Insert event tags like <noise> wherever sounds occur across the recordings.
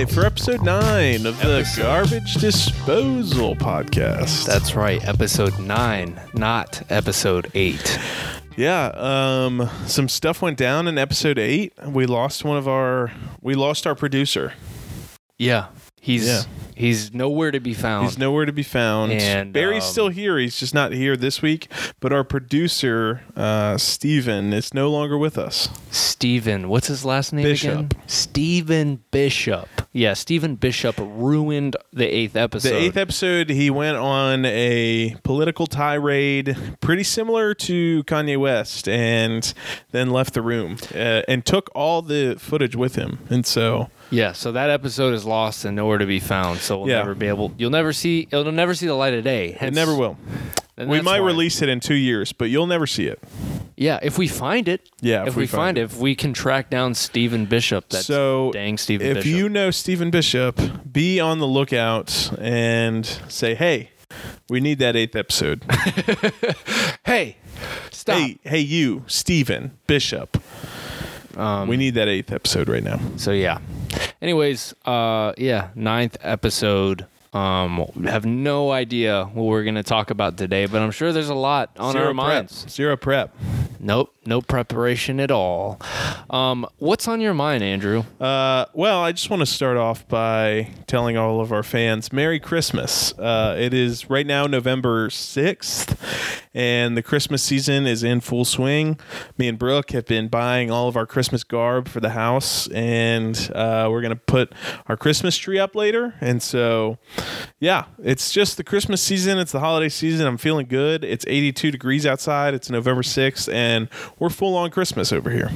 live for episode nine of the Episode- Garbage Disposal Podcast. That's right, episode nine, not episode eight. yeah. Um, some stuff went down in episode eight. We lost one of our. We lost our producer. Yeah, he's Yeah. he's nowhere to be found. He's nowhere to be found. And, Barry's um, still here. He's just not here this week. But our producer, uh, Steven, is no longer with us. Steven, what's his last name Bishop. again? Steven Bishop. Yeah, Steven Bishop ruined the eighth episode. The eighth episode, he went on a political tirade, pretty similar to Kanye West, and then left the room uh, and took all the footage with him. And so, Yeah, so that episode is lost and nowhere to be found. So we'll Yeah. never be able. You'll never see. It'll never see the light of day. it Hence- never will. and We that's might why. release it in two years, but you'll never see it. Yeah, if we find it. Yeah, if, we, find it, if we can track down Steven Bishop, that's so, dang Steven if Bishop. you know Stephen Bishop, be on the lookout and say, "Hey, we need that eighth episode." <laughs> hey, stop. hey, hey, you, Stephen Bishop. Um, we need that eighth episode right now. So yeah. Anyways, uh, yeah, ninth episode. Um, have no idea what we're gonna talk about today, but I'm sure there's a lot on Zero our prep. minds. Zero prep. Nope, no preparation at all. Um, what's on your mind, Andrew? Uh, well, I just want to start off by telling all of our fans Merry Christmas. Uh, it is right now November 6th, and the Christmas season is in full swing. Me and Brooke have been buying all of our Christmas garb for the house, and uh, we're going to put our Christmas tree up later. And so, yeah, it's just the Christmas season, it's the holiday season. I'm feeling good. It's 82 degrees outside, it's November 6th, and we're full on Christmas over here.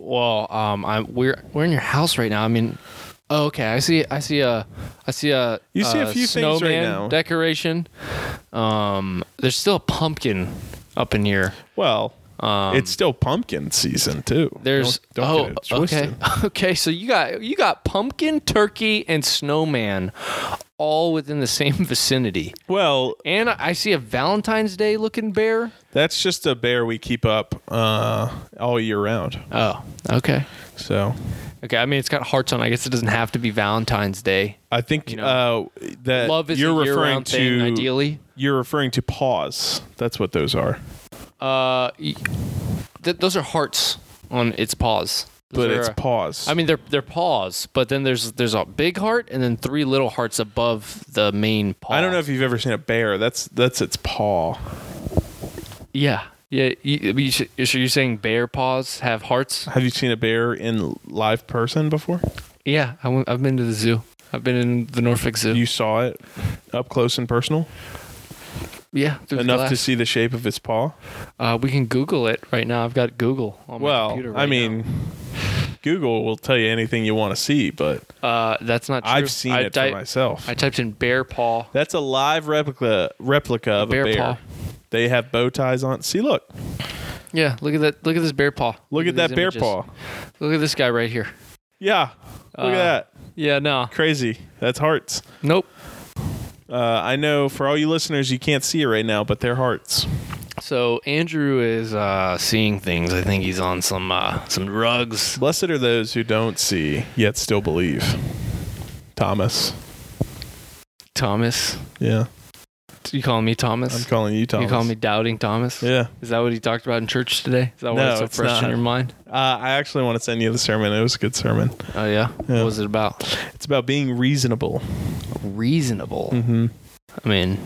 Well, um, I'm we're we're in your house right now. I mean, oh, okay. I see. I see a. I see a. You see a few things right snowman now. Decoration. Um, there's still a pumpkin up in here. Well, Um, it's still pumpkin season too. There's don't, don't oh get it twisted. okay <laughs> okay so you got you got pumpkin turkey and snowman all within the same <laughs> vicinity Well, and I see a Valentine's Day looking bear that's just a bear we keep up uh, all year round. oh okay So okay I mean it's got hearts on I guess it doesn't have to be Valentine's Day I think You know, uh, that love is you're a referring year-round thing to ideally you're referring to paws. That's what those are. uh th- those are hearts on its paws Those But are, it's paws. I mean they're they're paws but then there's there's a big heart and then three little hearts above the main paw I don't know if you've ever seen a bear. That's that's its paw. Yeah. Yeah. You, you, so you're saying bear paws have hearts? Have you seen a bear in live person before? Yeah. I went, I've been to the zoo. I've been in the Norfolk Zoo. You saw it up close and personal yeah. enough to see the shape of its paw. Uh, we can Google it right now. I've got Google on my Well, computer I right mean, Google will tell you anything you want to see, but uh, that's not true. I've seen I it ty- for myself. I typed in bear paw. That's a live replica replica of Bear a bear. paw. They have bow ties on. See, look, Yeah. Look at that. Look at this bear paw. look at that bear images. paw. Look at this guy right here. Yeah, look Uh, at that. Yeah. No. Crazy. That's hearts. Nope. Uh, I know for all you listeners, you can't see it right now, but they're hearts. So Andrew is uh, seeing things. I think he's on some uh, some drugs. Blessed are those who don't see yet still believe. Thomas. Thomas. Yeah, You calling me Thomas? I'm calling you Thomas. You call me doubting Thomas? Yeah. Is that what he talked about in church today? Is that why No, it's so it's fresh not. in your mind? Uh, I actually want to send you the sermon. It was a good sermon. Oh yeah? Yeah. What was it about? It's about being reasonable. Reasonable. Mm-hmm. I mean,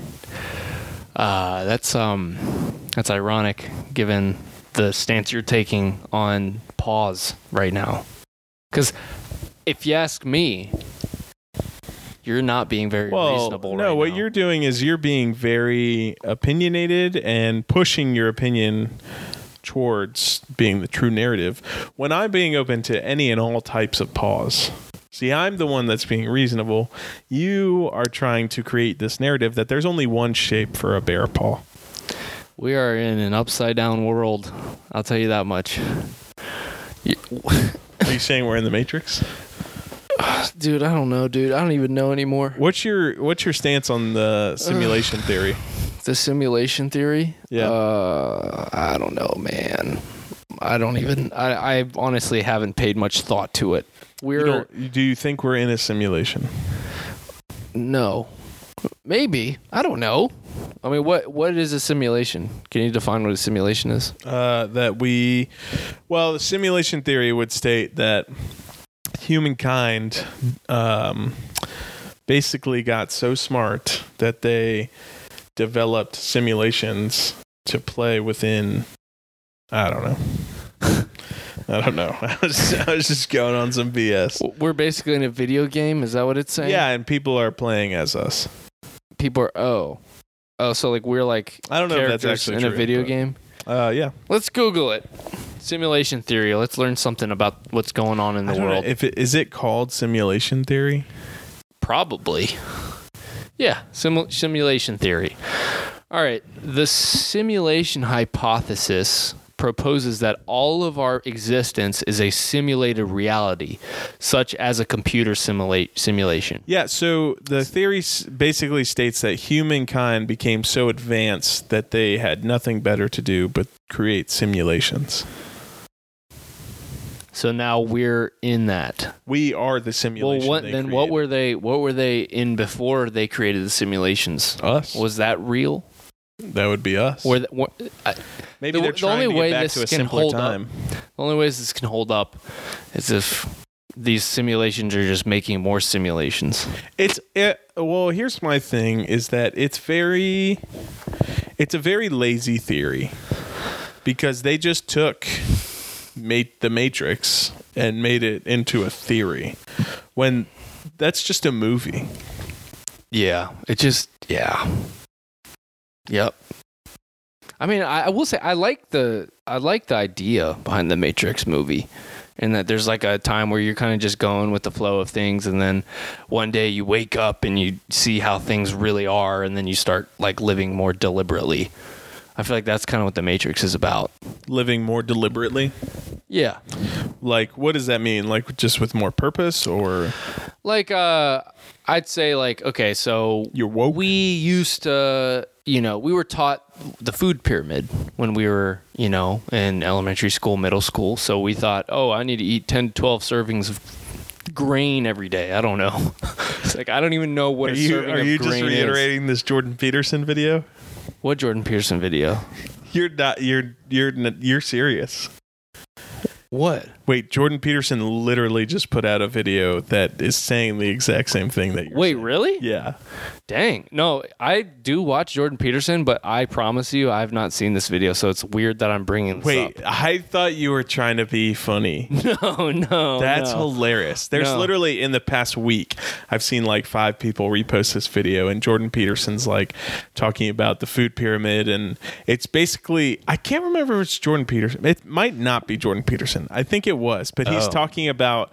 uh, that's um, that's ironic given the stance you're taking on paws right now. Because if you ask me, you're not being very Well, reasonable. no, right what now. you're doing is you're being very opinionated and pushing your opinion towards being the true narrative when I'm being open to any and all types of paws. See, I'm the one that's being reasonable. You are trying to create this narrative that there's only one shape for a bear paw. We are in an upside down world. I'll tell you that much. Are you saying we're in the Matrix? <sighs> dude, I don't know, dude. I don't even know anymore. What's your what's your stance on the <sighs> simulation theory? The simulation theory? Yeah. Uh, I don't know, man. I don't even. I, I honestly haven't paid much thought to it. We're don't- do you think we're in a simulation? no, maybe I don't know. I mean, what what is a simulation? Can you define what a simulation is? Uh, that we, well, the simulation theory would state that humankind um, basically got so smart that they developed simulations to play within. I don't know. I don't know. <laughs> I was, I was just going on some BS. We're basically in a video game. Is that what it's saying? Yeah, and people are playing as us. People are. Oh, oh. So like we're like I don't know if that's actually in a video game. Uh, yeah. Let's Google it. Simulation theory. Let's learn something about what's going on in the don't know world. if it is it called simulation theory. Probably. Yeah, simu- simulation theory. All right, the simulation hypothesis proposes that all of our existence is a simulated reality, such as a computer simulate simulation. Yeah, so the theory s- basically states that humankind became so advanced that they had nothing better to do but create simulations. So now we're in that. We are the Well, simulation. what they then? What created. were they? What were they in before they created the simulations? us? Was that real? That would be us. Or th- what, I, Maybe the- they're the trying only to get way back this to a can simpler hold up- The only ways this can hold up is if these simulations are just making more simulations. It's it, well. Here's my thing: is that it's very, it's a very lazy theory, because they just took, made the Matrix and made it into a theory, when that's just a movie. Yeah, it just yeah. Yep. I mean, I, I will say I like the I like the idea behind the Matrix movie, and that there's like a time where you're kind of just going with the flow of things, and then one day you wake up and you see how things really are, and then you start like living more deliberately. I feel like that's kind of what the Matrix is about. Living more deliberately. Yeah. Like, what does that mean? Like, just with more purpose, or Like uh I'd say like okay, so you're woke? we used to you know, we were taught the food pyramid when we were, you know, in elementary school, middle school. So we thought, "Oh, I need to eat 10 to 12 servings of grain every day." I don't know. <laughs> it's like I don't even know what Are a you serving are you just grain is. reiterating this Jordan Peterson video? What Jordan Peterson video? You're not. You're you're you're serious. What? Wait, Jordan Peterson literally just put out a video that is saying the exact same thing that you're Wait, saying. really? Yeah. Dang. No, I do watch Jordan Peterson, but I promise you I've not seen this video, so it's weird that I'm bringing this Wait, I thought you were trying to be funny. <laughs> No, no. That's no. hilarious. There's No. literally in the past week, I've seen like five people repost this video, and Jordan Peterson's like talking about the food pyramid, and it's basically I can't remember if it's Jordan Peterson. It might not be Jordan Peterson. I think it was, but he's Oh. talking about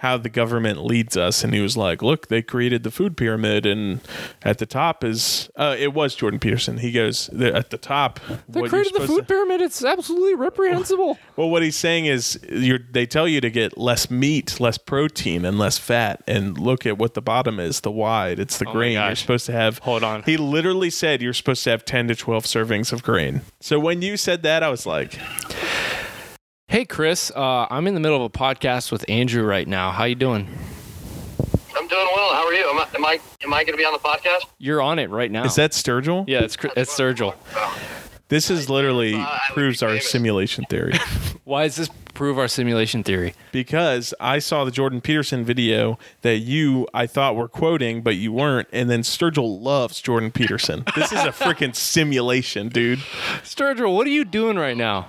how the government leads us, and he was like, "Look, they created the food pyramid, and at the top is uh, it was Jordan Peterson." He goes, "At the top, They what you're created the supposed food to- pyramid. It's absolutely reprehensible. <laughs> well, what he's saying is, you're, they tell you to get less meat, less protein, and less fat. And look at what the bottom is the wide. It's the my grain. You're supposed to have. Hold on. He literally said you're supposed to have 10 to 12 servings of grain. So when you said that, I was like, Hey, Chris. Uh, I'm in the middle of a podcast with Andrew right now. How you doing? I'm doing well. How are you? Am I am I, am I going to be on the podcast? You're on it right now. is that Sturgill? Yeah, it's Chris- it's Sturgill. This is literally I would proves be our famous. simulation theory. <laughs> Why does this prove our simulation theory? because I saw the Jordan Peterson video that you I thought were quoting, but you weren't. And then Sturgill loves Jordan Peterson. This is a freaking <laughs> simulation, dude. Sturgill, what are you doing right now?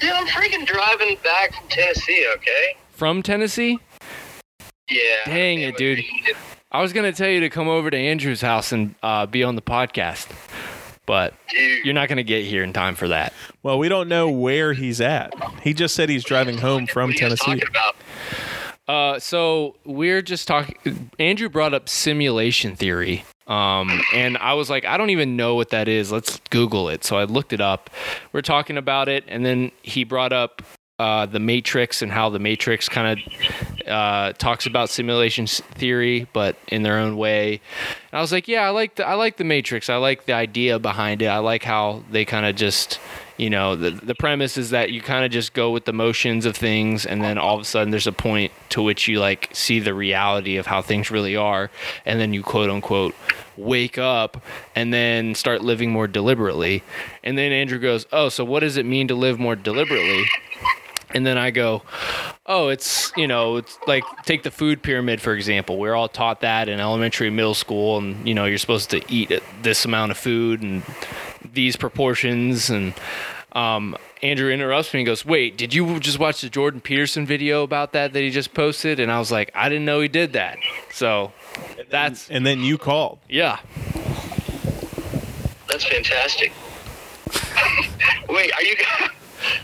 Dude, I'm freaking driving back from Tennessee. Okay. From Tennessee? Yeah. Dang it, dude. I was gonna tell you to come over to Andrew's house and uh, be on the podcast, but Dude. you're not gonna get here in time for that. Well, we don't know where he's at. He just said he's driving home from what are you Tennessee. Talking about? Uh, so we're just talking. Andrew brought up simulation theory. Um, and I was like, I don't even know what that is. Let's Google it. So I looked it up. We're talking about it, and then he brought up uh, the Matrix and how the Matrix kind of uh, talks about simulation theory, but in their own way. And I was like, yeah, I like the I like the Matrix. I like the idea behind it. I like how they kind of just, you know, the the premise is that you kind of just go with the motions of things, and then all of a sudden there's a point to which you like see the reality of how things really are, and then you quote unquote wake up and then start living more deliberately. And then Andrew goes, "Oh, so what does it mean to live more deliberately?" And then I go, oh, it's, you know, it's like take the food pyramid, for example. We're all taught that in elementary middle school. And, you know, you're supposed to eat this amount of food and these proportions. And um, Andrew interrupts me and goes, wait, did you just watch the Jordan Peterson video about that that he just posted? And I was like, I didn't know he did that. So that's, And then you called. yeah. That's fantastic. <laughs> Wait, are you guys,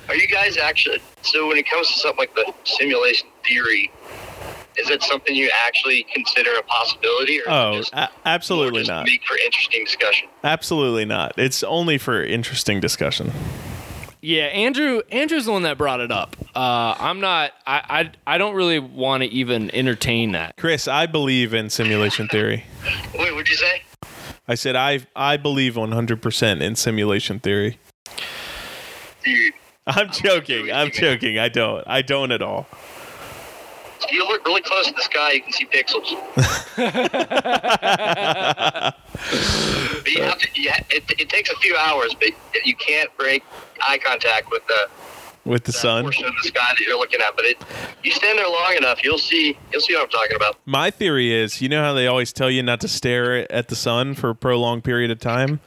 are you guys actually? So when it comes to something like the simulation theory, is it something you actually consider a possibility, or Oh, just, a- absolutely just not. Make for interesting discussion. Absolutely not. It's only for interesting discussion. Yeah, Andrew. Andrew's the one that brought it up. Uh, I'm not. I. I, I don't really want to even entertain that. Chris, I believe in simulation theory. Wait, what'd you say? I said I I believe 100% in simulation theory. Dude, I'm joking. I'm joking. I don't. I don't at all. if you look really close to the sky, you can see pixels. <laughs> but you have to, yeah, it, it takes a few hours, but you can't break eye contact with the With the sun. portion of the sky that you're looking at. But it, you stand there long enough, you'll see, you'll see what I'm talking about. My theory is, you know how they always tell you not to stare at the sun for a prolonged period of time?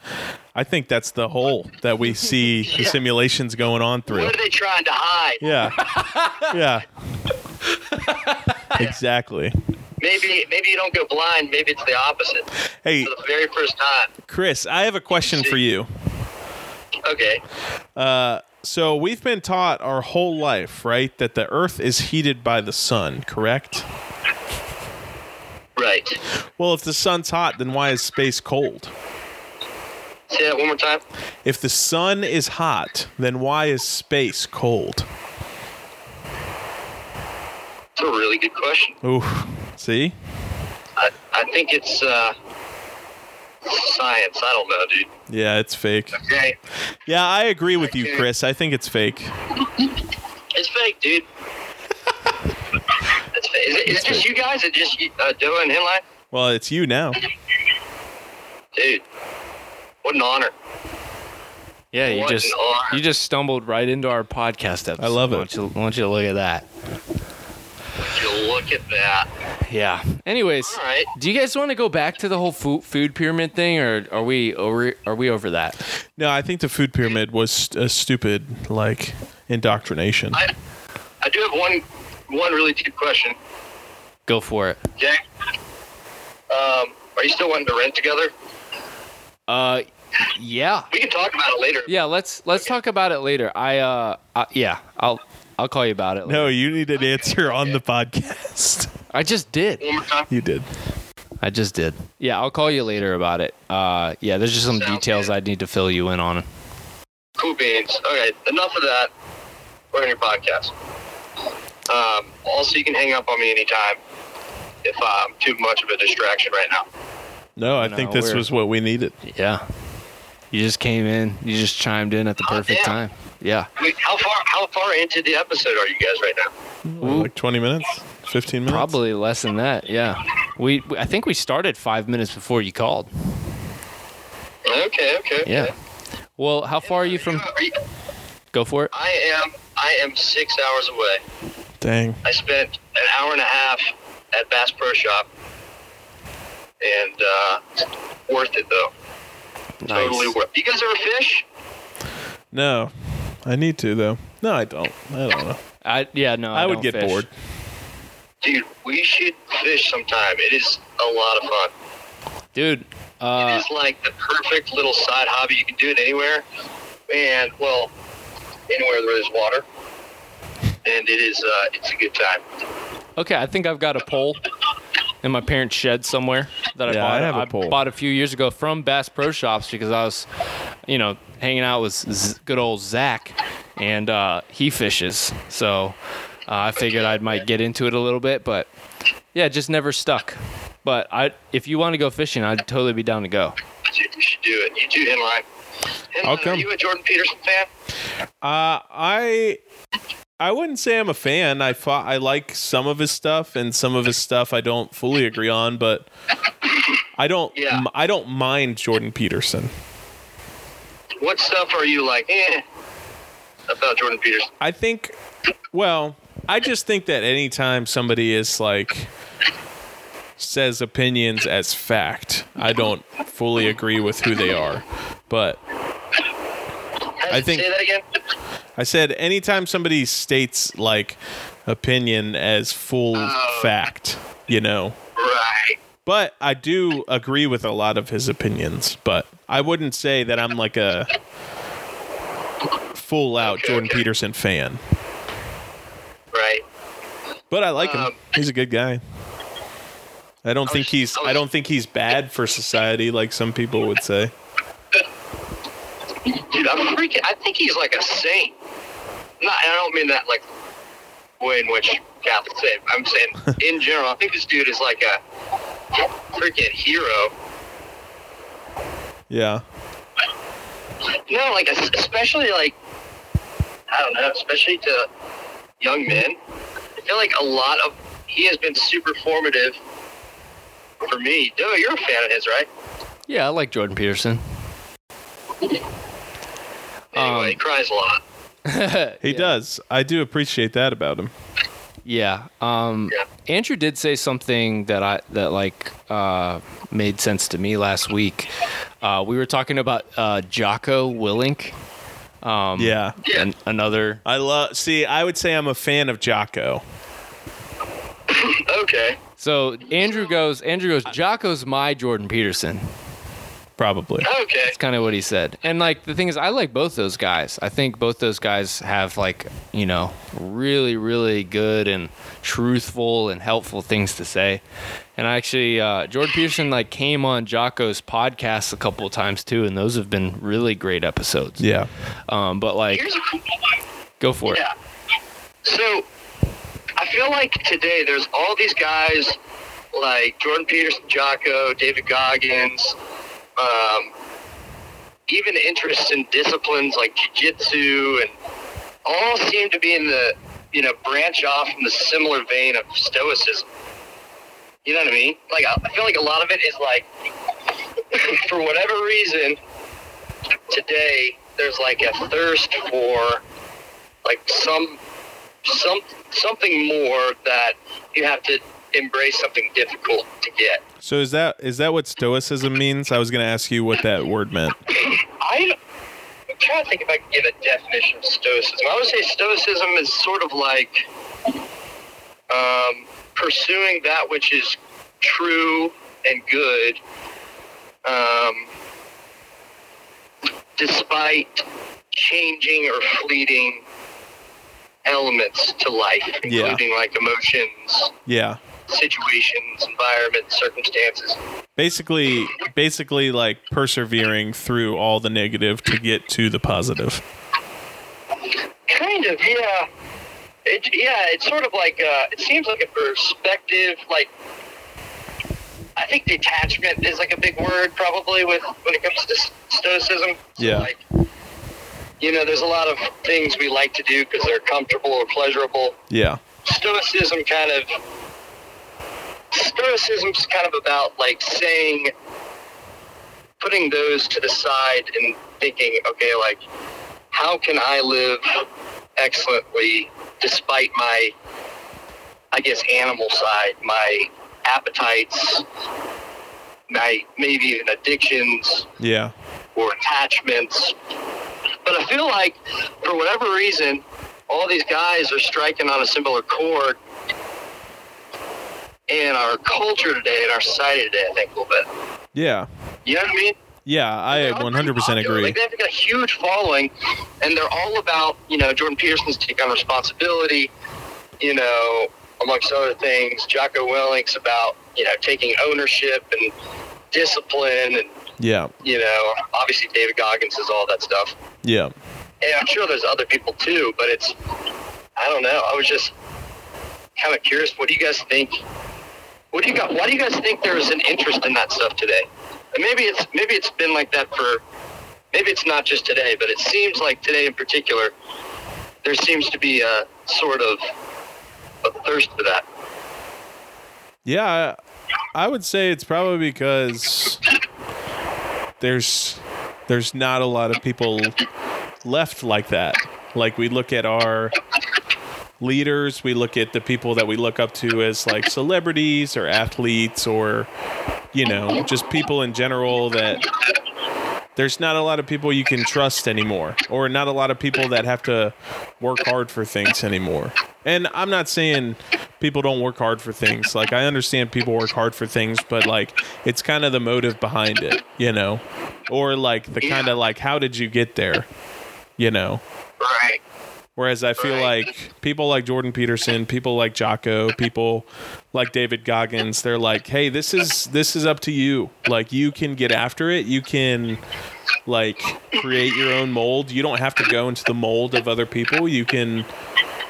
I think that's the hole that we <laughs> see the simulations going on through. What are they trying to hide? Yeah. <laughs> Yeah. exactly. Maybe, maybe you don't go blind. Maybe it's the opposite. Hey, For the very first time. Chris, I have a question for you. Okay. Uh, so we've been taught our whole life, right, that the earth is heated by the sun, correct? Right. Well, if the sun's hot, then why is space cold? Say that one more time. If the sun is hot, then why is space cold? It's a really good question. Ooh, see? I, I think it's uh, science. I don't know, dude. Yeah, it's fake. Okay. Yeah, I agree with you, Chris. I think it's fake. It's fake, dude. <laughs> it's fake. Is it, is it just you guys? Is it just you, uh, Doa and Henline? Well, it's you now. Dude, what an honor. Yeah, you What just you just stumbled right into our podcast episode. I love it. I want you, I want you to look at that. You look at that. Yeah. Anyways, All right. do you guys want to go back to the whole food food pyramid thing, or are we over? Are we over that? No, I think the food pyramid was a stupid, like, indoctrination. I, I do have one one really deep question. Go for it. Okay. Um, are you still wanting to rent together? Uh, yeah, We can talk about it later. yeah. Let's let's talk about it later. I uh, uh yeah, I'll I'll call you about it. Later. no, you need an answer on the podcast. <laughs> I just did. One more time. you did. I just did. Yeah, I'll call you later about it. Uh, yeah, there's just some Sounds details good. I need to fill you in on. Cool beans. Okay, enough of that. We're in your podcast. Um, also, you can hang up on me anytime if I'm too much of a distraction right now. No, I No, think this was what we needed. Yeah. You just came in. You just chimed in at the Oh, perfect damn. time. Yeah. Wait, how far how far into the episode are you guys right now? Ooh. Like 20 minutes? 15 minutes? Probably less than that. Yeah. We, we- I think we started five minutes before you called. Okay, okay. Yeah. okay. Well, how far are you from? Are you- Go for it. I am I am six hours away. Dang. I spent an hour and a half at Bass Pro Shop, and uh, worth it though. Totally Nice. worth. You guys ever fish? No. I need to, though. No, I don't. I don't know. I yeah no. I, I, would don't get fish. bored. Dude, we should fish sometime. It is a lot of fun. dude. it Uh, is like the perfect little side hobby. You can do it anywhere, and well, anywhere where there's water. And it is uh, it's a good time. okay, I think I've got a pole in my parents' shed somewhere that I Yeah, bought. I have a pole. bought a few years ago from Bass Pro Shops because I was, you know, hanging out with Z- good old Zach, and uh, he fishes. So uh, I figured I might get into it a little bit, but yeah, it just never stuck. But I, if you want to go fishing, I'd totally be down to go. You should do it. You too, Henline. Henline, I'll Are come. you a Jordan Peterson fan? Uh, I I wouldn't say I'm a fan. I fought, I like some of his stuff, and some of his stuff I don't fully agree on. But I don't Yeah. I don't mind Jordan Peterson. What stuff are you like? Eh, about Jordan Peterson. I think, well, I just think that anytime somebody is like says opinions as fact, I don't fully agree with who they are. But I think- say that again. I said anytime somebody states like opinion as full Oh. fact, you know. Right. But I do agree with a lot of his opinions, but I wouldn't say that I'm like a full out Okay, Jordan okay. Peterson fan. Right. But I like him. Um, He's a good guy. I don't I think he's I I don't think he's bad for society like some people would say. Dude, I'm freaking. I think he's like a saint. Not, I don't mean that like way in which Catholics say. it. I'm saying <laughs> in general. I think this dude is like a freaking hero. Yeah. No, like especially like I don't know, especially to young men. I feel like a lot of he has been super formative for me. Dude, you're a fan of his, right? Yeah, I like Jordan Peterson. Anyway, Um, he cries a lot. <laughs> He Yeah. does. I do appreciate that about him. Yeah. Um, Yeah. Andrew did say something that I that like uh, made sense to me last week. Uh, we were talking about uh, Jocko Willink. Um, Yeah. Yeah. And another. I love see, I would say I'm a fan of Jocko. <laughs> Okay. So Andrew goes. Andrew goes. Jocko's my Jordan Peterson. Probably. Okay. That's kind of what he said. And like the thing is, I like both those guys. I think both those guys have like you know really really good and truthful and helpful things to say. And I actually, uh, Jordan Peterson like came on Jocko's podcast a couple of times too, and those have been really great episodes. Yeah. Um, but like, Here's a go for it. Yeah. So I feel like today there's all these guys like Jordan Peterson, Jocko, David Goggins, um, even interests in disciplines like jiu-jitsu and all seem to be in the, you know, branch off from the similar vein of stoicism. You know what I mean? Like, I feel like a lot of it is like, <laughs> for whatever reason, today there's like a thirst for like some some something more that you have to embrace something difficult to get. So is that is that what stoicism means? I was going to ask you what that word meant. I I'm trying to think if I can give a definition of stoicism. I would say stoicism is sort of like um, pursuing that which is true and good, um, despite changing or fleeting elements to life, Yeah. including like emotions, Yeah. Situations, environments, circumstances. Basically basically like persevering through all the negative to get to the positive. Kind of, yeah. It, yeah, it's sort of like uh, it seems like a perspective. Like I think detachment is like a big word probably with when it comes to stoicism. Yeah. Like, you know, there's a lot of things we like to do because they're comfortable or pleasurable. Yeah. Stoicism kind of Stoicism's kind of about like saying, putting those to the side and thinking, okay, like, how can I live excellently despite my, I guess, animal side, my appetites, my maybe even addictions Yeah. or attachments. But I feel like, for whatever reason, all these guys are striking on a similar chord in our culture today, in our society today, I think, a little bit. Yeah. You know what I mean? Yeah, I They're 100% popular. agree. Like, they've got a huge following, and they're all about, you know, Jordan Peterson's take on responsibility, you know, amongst other things. Jocko Willink's about, you know, taking ownership and discipline, and, Yeah. you know, obviously David Goggins is all that stuff. Yeah. And I'm sure there's other people too, but it's, I don't know. I was just kind of curious. What do you guys think? What do you got? Why do you guys think there's an interest in that stuff today? And maybe it's maybe it's been like that for maybe it's not just today, but it seems like today in particular, there seems to be a sort of a thirst for that. Yeah, I would say it's probably because there's there's not a lot of people left like that. Like we look at our leaders, we look at the people that we look up to as like celebrities or athletes or you know, just people in general that there's not a lot of people you can trust anymore or not a lot of people that have to work hard for things anymore. And I'm not saying people don't work hard for things. Like I understand people work hard for things, but like it's kind of the motive behind it, you know? Or like the kind of like how did you get there? You know? Right. Whereas I feel Right. like people like Jordan Peterson, people like Jocko, people like David Goggins, they're like, "Hey, this is this is up to you. Like you can get after it. You can like create your own mold. You don't have to go into the mold of other people. You can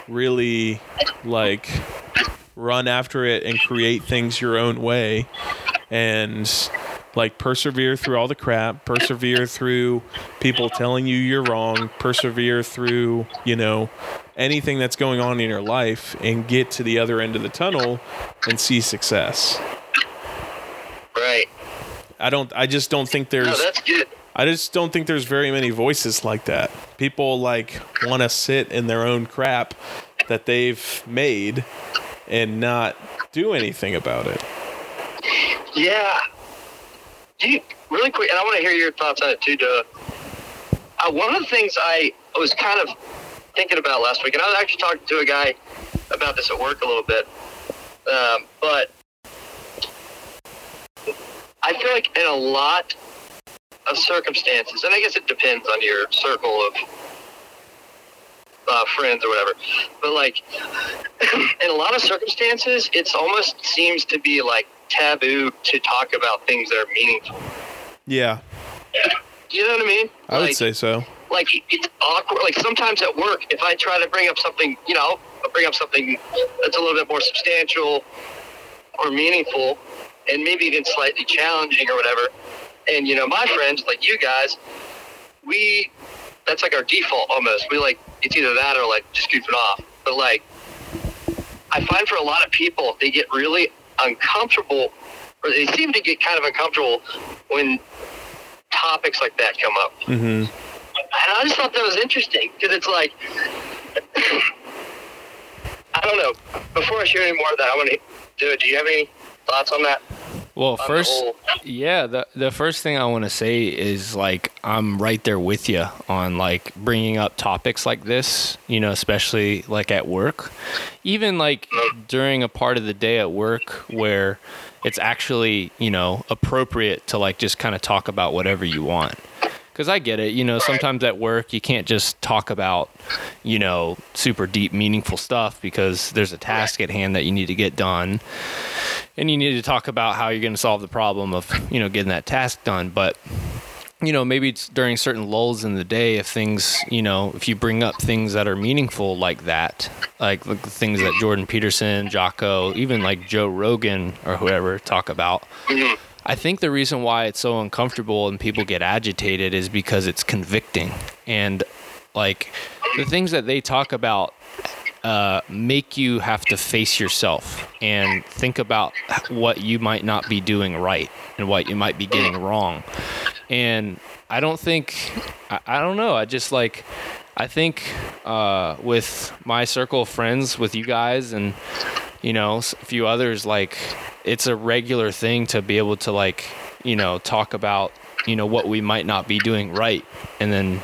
really like run after it and create things your own way and like persevere through all the crap, persevere through people telling you you're wrong, persevere through, you know, anything that's going on in your life and get to the other end of the tunnel and see success. Right. I don't I just don't think there's No, that's good. I just don't think there's very many voices like that. People like want to sit in their own crap that they've made and not do anything about it. Yeah. You, really quick, and I want to hear your thoughts on it too, Duh. Uh, one of the things I was kind of thinking about last week, and I was actually talking to a guy about this at work a little bit, um, but I feel like in a lot of circumstances, and I guess it depends on your circle of uh, friends or whatever, but like <clears throat> in a lot of circumstances, it almost seems to be like taboo to talk about things that are meaningful. Yeah, You know what I mean? I would say so. like it's awkward. Like sometimes at work, if I try to bring up something, you know, I'll bring up something that's a little bit more substantial or meaningful, and maybe even slightly challenging or whatever. And you know, my friends, like you guys, we that's like our default almost. We like it's either that or like just goofing off. But like, I find for a lot of people, they get really uncomfortable, or they seem to get kind of uncomfortable when topics like that come up. Mm-hmm. And I just thought that was interesting because it's like, <coughs> I don't know. Before I share any more of that, I want to do it. Do you have any thoughts on that? Well, On first, yeah, the the first thing I want to say is like I'm right there with you on like bringing up topics like this, you know, especially like at work. Even like during a part of the day at work where it's actually, you know, appropriate to like just kind of talk about whatever you want. Cuz I get it, you know, sometimes at work you can't just talk about, you know, super deep meaningful stuff because there's a task at hand that you need to get done. And you need to talk about how you're going to solve the problem of you know getting that task done. But you know maybe it's during certain lulls in the day if things you know if you bring up things that are meaningful like that like the things that jordan peterson jocko even like joe rogan or whoever talk about Mhm. I think the reason why it's so uncomfortable and people get agitated is because it's convicting. And like the things that they talk about uh, make you have to face yourself and think about what you might not be doing right and what you might be getting wrong. And I don't think, I, I don't know. I just like, I think uh, with my circle of friends, with you guys, and you know, a few others, like it's a regular thing to be able to like, you know, talk about, you know, what we might not be doing right, and then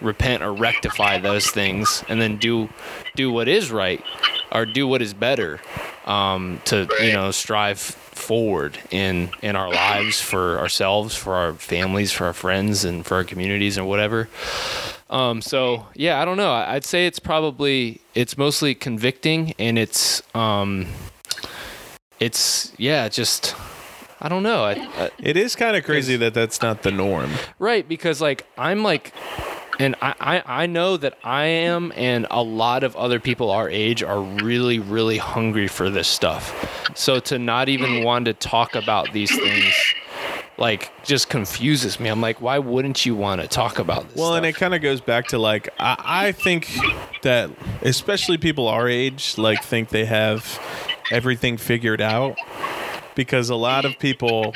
repent or rectify those things, and then do do what is right or do what is better um, to you know strive forward in in our lives for ourselves, for our families, for our friends, and for our communities and whatever. Um, so yeah, I don't know. I'd say it's probably it's mostly convicting and it's um, it's yeah, just I don't know. I, I, It is kind of crazy that that's not the norm. right because like I'm like. And I, I, I know that I am, and a lot of other people our age are really, really hungry for this stuff. So to not even want to talk about these things like just confuses me. I'm like, why wouldn't you want to talk about this? Well, and it kind of goes back to like I, I think that especially people our age like think they have everything figured out because a lot of people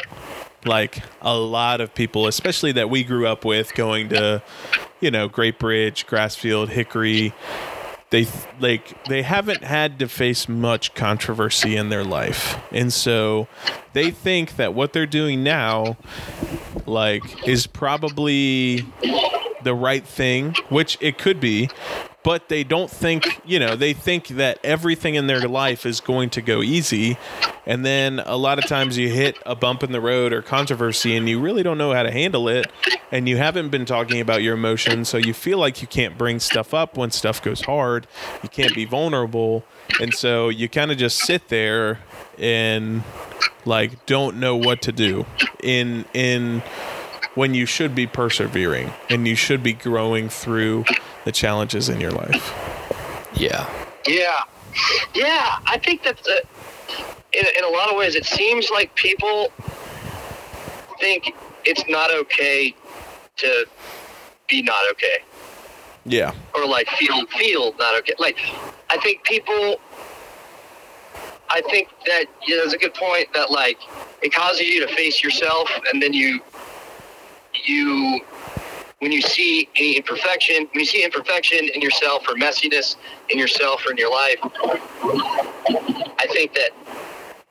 like a lot of people especially that we grew up with going to you know Great Bridge, Grassfield, Hickory they like they haven't had to face much controversy in their life. And so they think that what they're doing now like is probably the right thing, which it could be, but they don't think, you know, they think that everything in their life is going to go easy. And then a lot of times you hit a bump in the road or controversy and you really don't know how to handle it. And you haven't been talking about your emotions. So you feel like you can't bring stuff up when stuff goes hard. You can't be vulnerable. And so you kind of just sit there and like don't know what to do in in when you should be persevering and you should be growing through the challenges in your life. yeah, Yeah, yeah. I think that the, in in a lot of ways, it seems like people think it's not okay to be not okay, Yeah. or like feel feel not okay. Like, I think people. I think that you know, there's a good point that like it causes you to face yourself, and then you you when you see any imperfection, when you see imperfection in yourself or messiness in yourself or in your life, I think that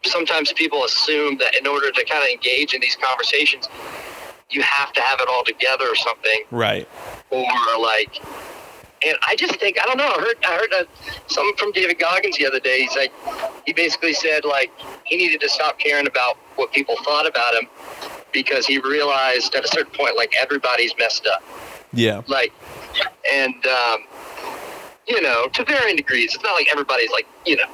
sometimes people assume that in order to kind of engage in these conversations, you have to have it all together or something, Right. or like. And I just think I don't know. I heard I heard uh, something from David Goggins the other day. He's like, he basically said like he needed to stop caring about what people thought about him because he realized at a certain point like everybody's messed up Yeah. like and um, you know to varying degrees it's not like everybody's like you know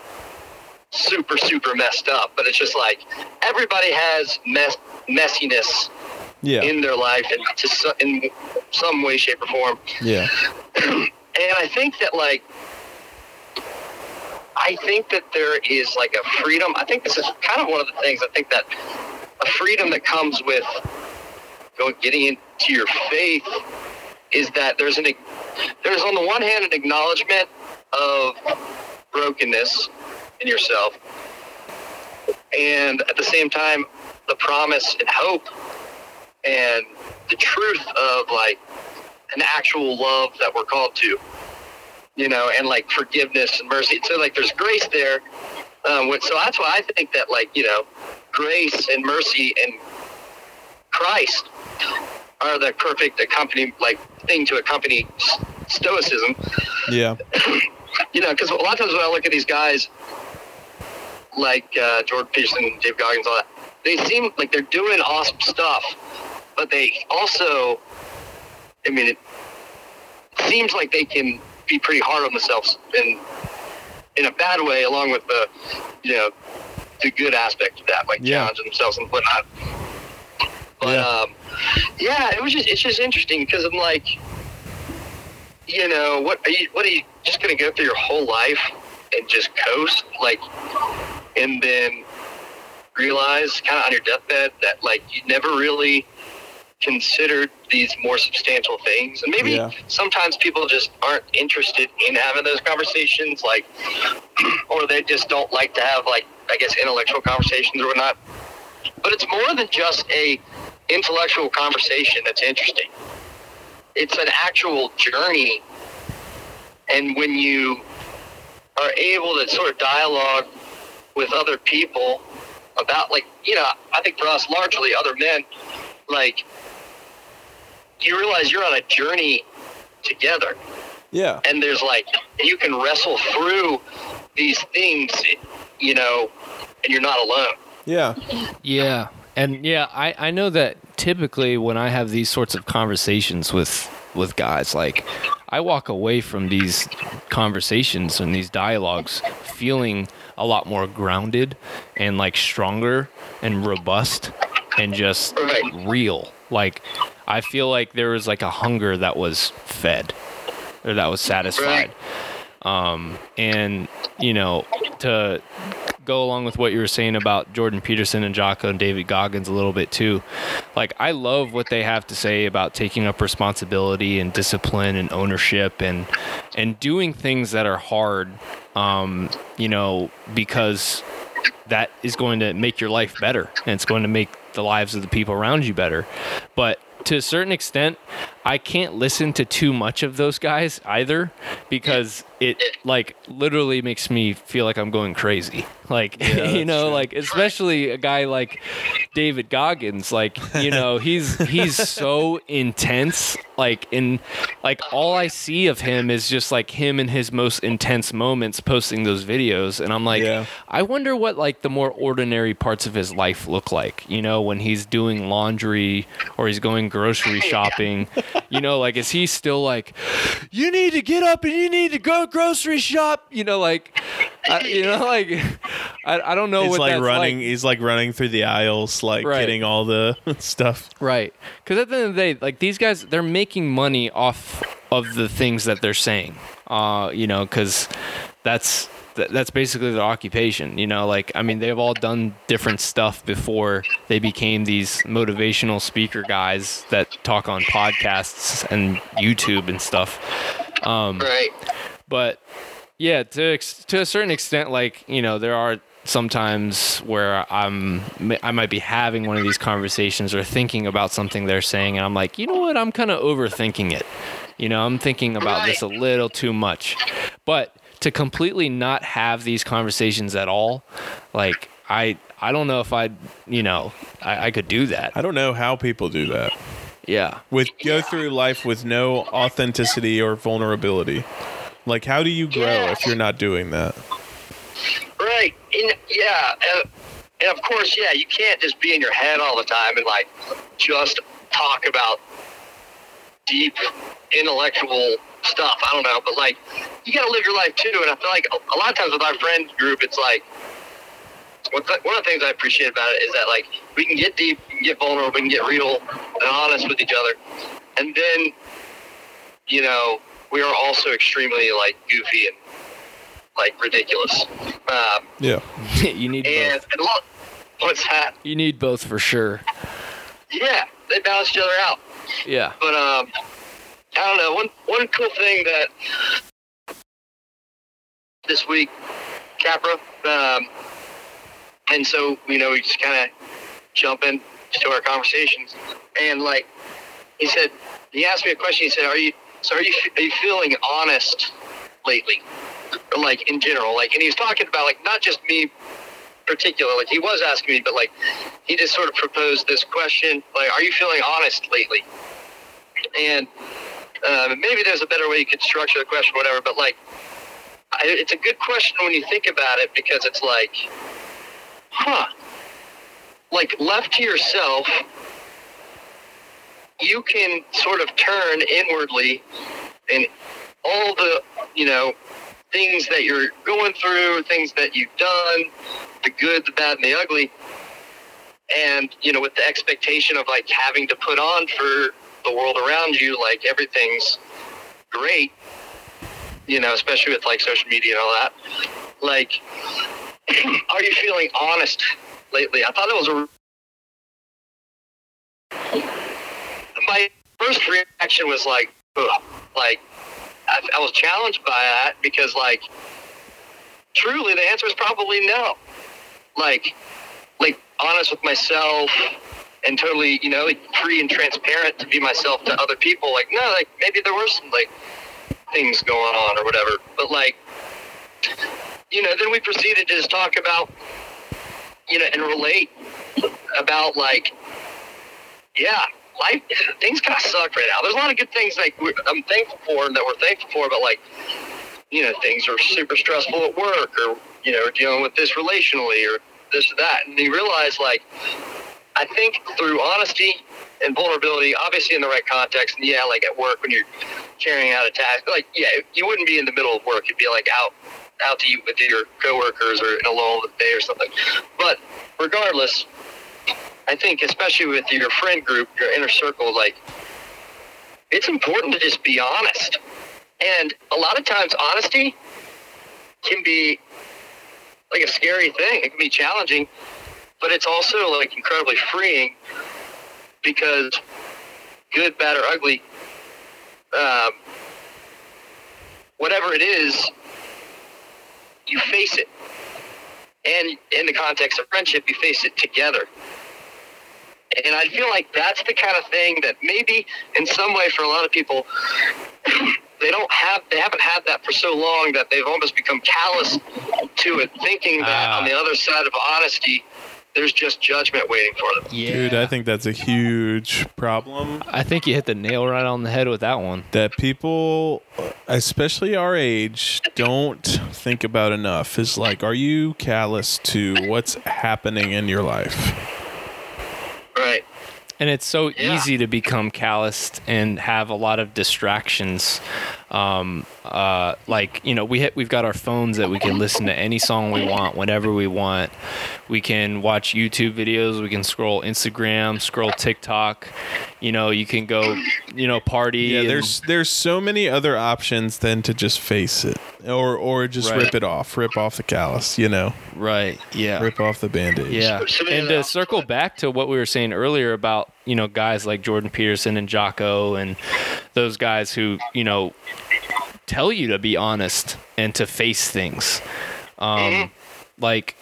super super messed up but it's just like everybody has mess messiness Yeah. in their life and to so, in some way shape or form yeah. <clears throat> and i think that like i think that there is like a freedom i think this is kind of one of the things i think that a freedom that comes with going getting into your faith is that there's an there's on the one hand an acknowledgement of brokenness in yourself and at the same time the promise and hope and the truth of like an actual love that we're called to you know and like forgiveness and mercy. So like there's grace there um, so that's why i think that like you know grace and mercy and christ are the perfect accompany like thing to accompany stoicism Yeah. <laughs> you know, because a lot of times when I look at these guys, like uh, Jordan Peterson, Dave Goggins, all that, they seem like they're doing awesome stuff, but they also, I mean, it seems like they can be pretty hard on themselves in in a bad way, along with the, you know, the good aspect of that, like Yeah. challenging themselves and whatnot. But Yeah. um, yeah, it was just it's just interesting because I'm like, you know, what are you what are you just gonna go through your whole life and just coast like, and then realize kind of on your deathbed that like you never really considered these more substantial things. And maybe Yeah. sometimes people just aren't interested in having those conversations like <clears throat> or they just don't like to have like i guess intellectual conversations or whatnot. But it's more than just a intellectual conversation that's interesting. It's an actual journey. And when you are able to sort of dialogue with other people about like you know i think for us largely other men like you realize you're on a journey together Yeah. and there's like you can wrestle through these things you know and you're not alone Yeah. Yeah. And yeah, I, I know that typically when I have these sorts of conversations with with guys, like I walk away from these conversations and these dialogues feeling a lot more grounded and like stronger and robust and just Right. real. Like I feel like there was like a hunger that was fed or that was satisfied. Um, and you know, to go along with what you were saying about Jordan Peterson and Jocko and David Goggins a little bit too. Like I love what they have to say about taking up responsibility and discipline and ownership and and doing things that are hard. Um, you know, because that is going to make your life better and it's going to make the lives of the people around you better. But to a certain extent, I can't listen to too much of those guys either because it like literally makes me feel like I'm going crazy. Like Yeah, <laughs> you know, true. like especially a guy like David Goggins, like you know, <laughs> he's he's so intense. Like in like all I see of him is just like him in his most intense moments posting those videos, and I'm like, Yeah. I wonder what like the more ordinary parts of his life look like. You know, when he's doing laundry or he's going grocery <laughs> shopping. You know, like is he still like, you need to get up and you need to go grocery shop? You know, like, I, you know, <laughs> like I, I don't know He's what like that's running. like. He's like running through the aisles, like Right. getting all the <laughs> stuff. Right. Because at the end of the day, like these guys, they're making money off of the things that they're saying. Uh, you know, because that's th- that's basically their occupation. You know, like I mean, they've all done different stuff before they became these motivational speaker guys that talk on podcasts and YouTube and stuff. Um, Right. but yeah to ex- to a certain extent like you know there are sometimes where i'm i might be having one of these conversations or thinking about something they're saying and i'm like you know what i'm kind of overthinking it you know i'm thinking about this a little too much but to completely not have these conversations at all like i i don't know if i'd you know i, I could do that I don't know how people do that. yeah With go through life with no authenticity or vulnerability. Like, how do you grow Yeah. if you're not doing that? Right. And yeah. Uh, and of course, yeah, you can't just be in your head all the time and like just talk about deep intellectual stuff. I don't know, but like you got to live your life too. And I feel like a, a lot of times with our friend group, it's like one, of the things I appreciate about it is that like we can get deep, we can get vulnerable, we can get real and honest with each other, and then you know we are also extremely like goofy and like ridiculous. Um, Yeah. <laughs> you need and, both and look, what's that? you need both for sure Yeah, they balance each other out. yeah But um, I don't know. One one cool thing that this week, Capra, um, and so you know we just kind of jump in to our conversations, and like he said, he asked me a question. He said, "Are you so? Are you are you feeling honest lately, like in general? Like?" And he was talking about like not just me particular. Like he was asking me, but like he just sort of proposed this question, like, "Are you feeling honest lately?" And um, maybe there's a better way you could structure the question, whatever. But like, I, it's a good question when you think about it because it's like, huh, like left to yourself, you can sort of turn inwardly and all the, you know, things that you're going through, things that you've done, the good, the bad, and the ugly. And, you know, with the expectation of like having to put on for the world around you, like everything's great, you know, especially with like social media and all that. Like, <clears throat> are you feeling honest lately? I thought it was a. My first reaction was like, ugh, like, I, I was challenged by that because, like, truly the answer is probably no. Like, like honest with myself and totally, you know, free and transparent to be myself to other people. Like, no, like maybe there were some like things going on or whatever. But like, you know, then we proceeded to just talk about, you know, and relate about like, yeah, life things kind of suck right now. There's a lot of good things like I'm thankful for and that we're thankful for, but like, you know, things are super stressful at work or you know, dealing with this relationally or this or that. And you realize like, I think through honesty and vulnerability, obviously in the right context, and yeah, like at work when you're carrying out a task, like yeah, you wouldn't be in the middle of work. You'd be like out out to eat with your coworkers or in a lull of the day or something. But regardless, I think especially with your friend group, your inner circle, like it's important to just be honest. And a lot of times, honesty can be like a scary thing. It can be challenging, but it's also like incredibly freeing because good, bad, or ugly, um, whatever it is, you face it. And in the context of friendship, you face it together. And I feel like that's the kind of thing that maybe in some way for a lot of people, <coughs> they don't have, they haven't had that for so long that they've almost become callous to it, thinking that Ah. on the other side of honesty, there's just judgment waiting for them. Yeah. Dude, I think that's a huge problem I think you hit the nail right on the head with that one. that people, especially our age, don't think about enough. Is like, are you callous to what's happening in your life? Right. And it's so Yeah. easy to become calloused and have a lot of distractions. Um, uh, like you know, we hit, we've got our phones that we can listen to any song we want whenever we want. We can watch YouTube videos. We can scroll Instagram, scroll TikTok. You know, you can go, you know, party. Yeah, and- there's there's so many other options than to just face it or or just Right. rip it off, rip off the callus, you know, right. Yeah. rip off the bandage. Yeah, and to circle back to what we were saying earlier about you know guys like Jordan Peterson and Jocko and those guys who you know tell you to be honest and to face things, um, like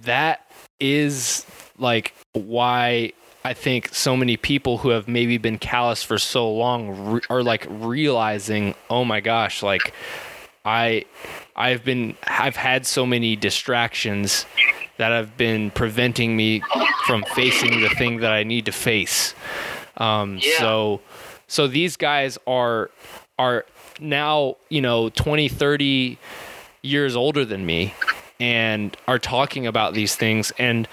that is like why I think so many people who have maybe been callous for so long re- are like realizing, oh my gosh, like I I've been I've had so many distractions that have been preventing me from facing the thing that I need to face. Um, Yeah. So so these guys are are now you know 20 30 years older than me and are talking about these things. And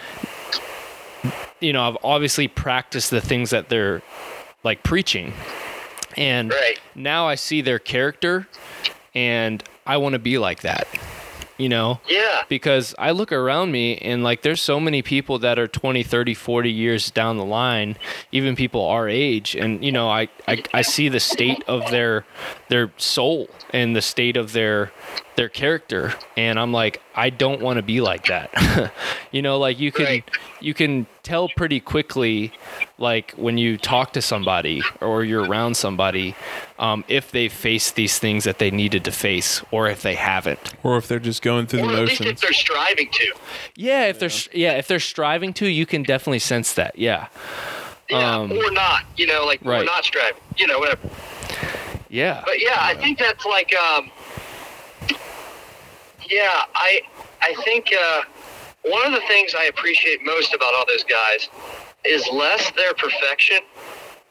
you know I've obviously practiced the things that they're like preaching. And Right. now I see their character and I want to be like that you know Yeah. because I look around me and like there's so many people that are 20, 30, 40 years down the line, even people our age and you know, I I, I see the state of their their soul and the state of their their character and I'm like I don't want to be like that. <laughs> you know, like you can Right. You can tell pretty quickly like when you talk to somebody or you're around somebody um, if they face these things that they needed to face or if they haven't Or if they're just going through the Or at least if motions. they're striving to. Yeah, if they're yeah, if they're striving to, you can definitely sense that. Yeah. Yeah. Um, or not. You know, like we're not striving. You know, whatever. Yeah. But yeah, I think that's like um Yeah, I I think uh one of the things I appreciate most about all those guys is less their perfection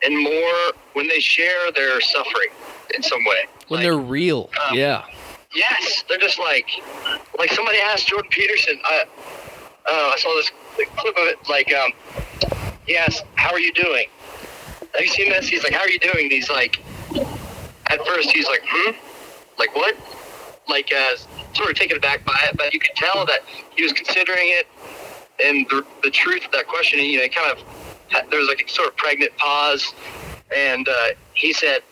and more when they share their suffering in some way. When Like, they're real. um, yeah. Yes, they're just like, like somebody asked Jordan Peterson. I, uh, I saw this clip of it. Like, um, he asked, "How are you doing?" Have you seen this? He's like, "How are you doing?" And he's like, at first he's like, "Hmm," like what? Like, uh, sort of taken aback by it, but you could tell that he was considering it, and the, the truth of that question. You know, it kind of there was like a sort of pregnant pause, and uh, he said,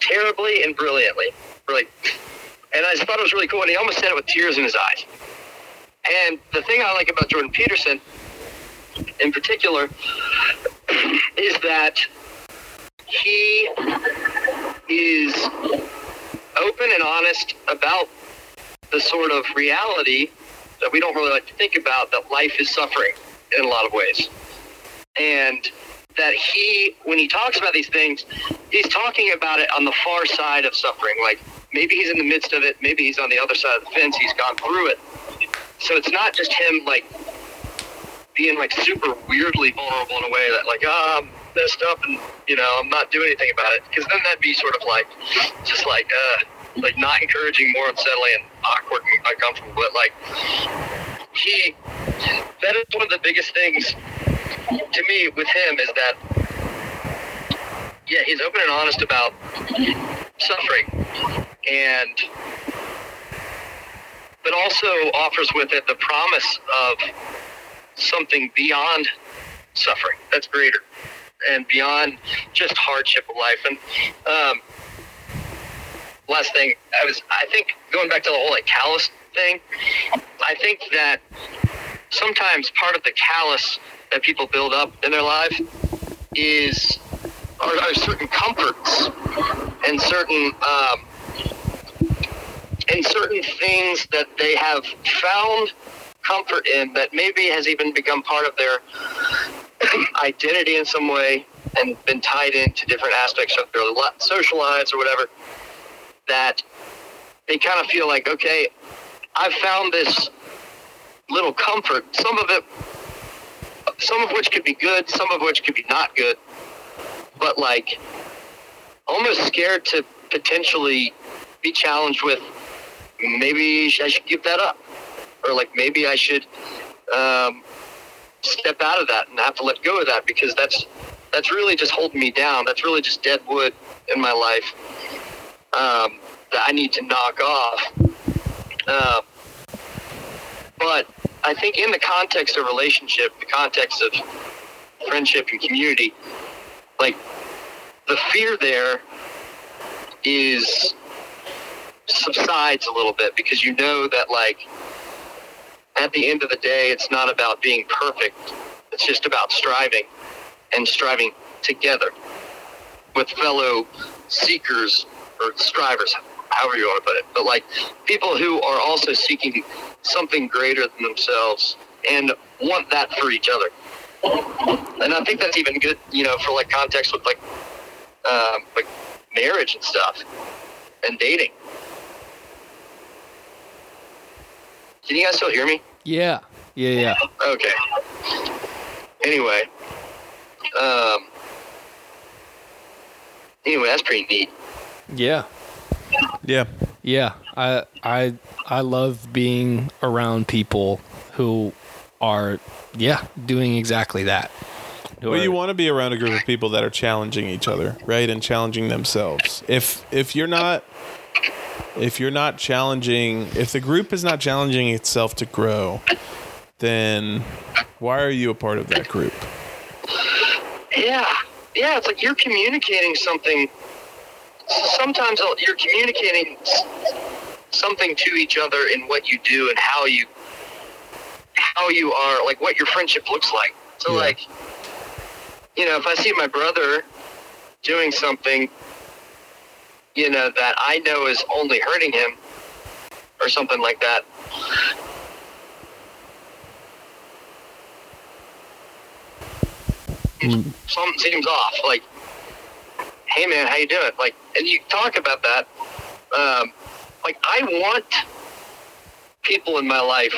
"Terribly and brilliantly." Really and I just thought it was really cool. And he almost said it with tears in his eyes. And the thing I like about Jordan Peterson, in particular, is that he is open and honest about the sort of reality that we don't really like to think about that life is suffering in a lot of ways. And that he, when he talks about these things, he's talking about it on the far side of suffering. Like maybe he's in the midst of it, maybe he's on the other side of the fence, he's gone through it. So it's not just him like being like super weirdly vulnerable in a way that like, um, messed up and you know I'm not doing anything about it. Because then that'd be sort of like, just like, uh, like not encouraging, more unsettling and awkward and uncomfortable. But like, he, that is one of the biggest things to me with him is that, yeah, he's open and honest about suffering, and but also offers with it the promise of something beyond suffering that's greater and beyond just hardship of life. And um, last thing, I was I think going back to the whole like callous thing. I think that sometimes part of the callous that people build up in their life is are, are certain comforts and certain um, and certain things that they have found comfort in that maybe has even become part of their <laughs> identity in some way and been tied into different aspects of their social lives or whatever that they kind of feel like okay i've found this little comfort some of it some of which could be good some of which could be not good but like almost scared to potentially be challenged with maybe I should give that up, or like maybe I should um, step out of that and have to let go of that because that's that's really just holding me down. That's really just dead wood in my life um, that I need to knock off. Uh, but I think in the context of relationship, the context of friendship and community, like the fear there is subsides a little bit because you know that like at the end of the day it's not about being perfect. It's just about striving and striving together with fellow seekers or strivers however you want to put it. But like people who are also seeking something greater than themselves and want that for each other. And i think that's even good you know for like context with like um, like marriage and stuff and dating Can you guys still hear me? Yeah. Yeah, yeah. Okay. Anyway, um, anyway, that's pretty neat. Yeah. Yeah. Yeah. I I I love being around people who are yeah, doing exactly that. Who Well, are- you want to be around a group of people that are challenging each other, right, and challenging themselves. If if you're not if you're not challenging, if the group is not challenging itself to grow, then why are you a part of that group? Yeah, yeah. It's like you're communicating something. Sometimes you're communicating something to each other in what you do and how you how you are, like what your friendship looks like. So, Yeah. like, you know, if I see my brother doing something, you know, that I know is only hurting him, or something like that. something seems off. Like, hey man, how you doing? Like, and you talk about that. Um, like, I want people in my life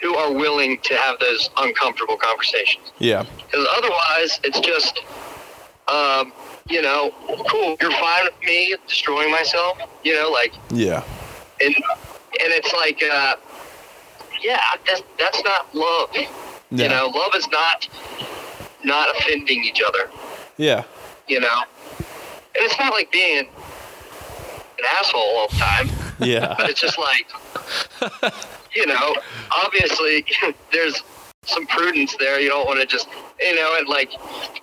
who are willing to have those uncomfortable conversations. Yeah. Because otherwise, it's just, um, you know, cool. You're fine with me destroying myself. You know, like, Yeah. and and it's like, uh, yeah, that's that's not love. You know, love is not not offending each other Yeah. you know. And it's not like being an asshole all the time, yeah, but it's just like, <laughs> you know, obviously <laughs> there's some prudence there. You don't want to just, you know, and like,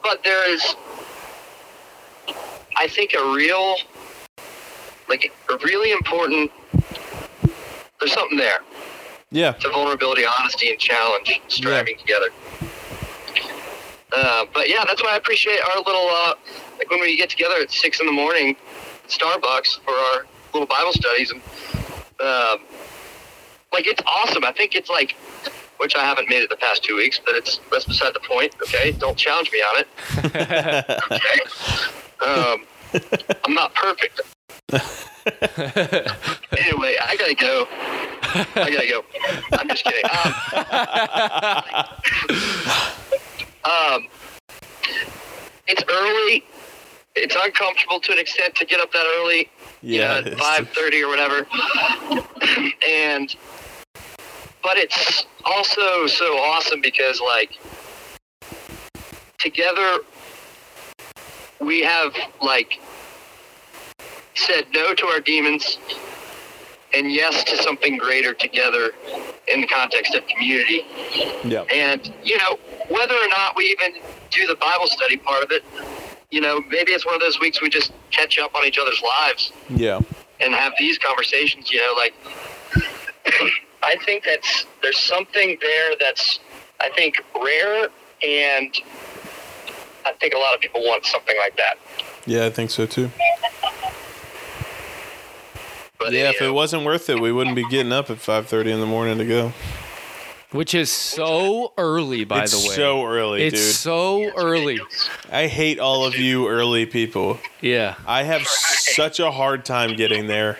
but there is, I think, a real, like, a really important, there's something there Yeah. to vulnerability, honesty, and challenge, striving together. Uh, but yeah, that's why I appreciate our little, uh, like when we get together at six in the morning, at Starbucks for our little Bible studies, and um, like it's awesome. I think it's like, which I haven't made it the past two weeks, but it's that's beside the point. Okay, don't challenge me on it. <laughs> Okay, um, I'm not perfect. <laughs> anyway, I gotta go. I gotta go. I'm just kidding. Um, um, it's early. It's uncomfortable to an extent to get up that early. Yeah. you know, five thirty or whatever. and but it's also so awesome because like together we have like said no to our demons and yes to something greater together in the context of community. Yeah. And, you know, whether or not we even do the Bible study part of it, you know, maybe it's one of those weeks we just catch up on each other's lives Yeah. and have these conversations, you know, like <coughs> I think that's there's something there that's I think rare, and I think a lot of people want something like that. Yeah, I think so too. But Yeah, if it wasn't worth it, we wouldn't be getting up at 5:30 in the morning to go. Which is so early, by it's the way. so early, it's dude. so early. I hate all of you early people. Yeah. I have such a hard time getting there,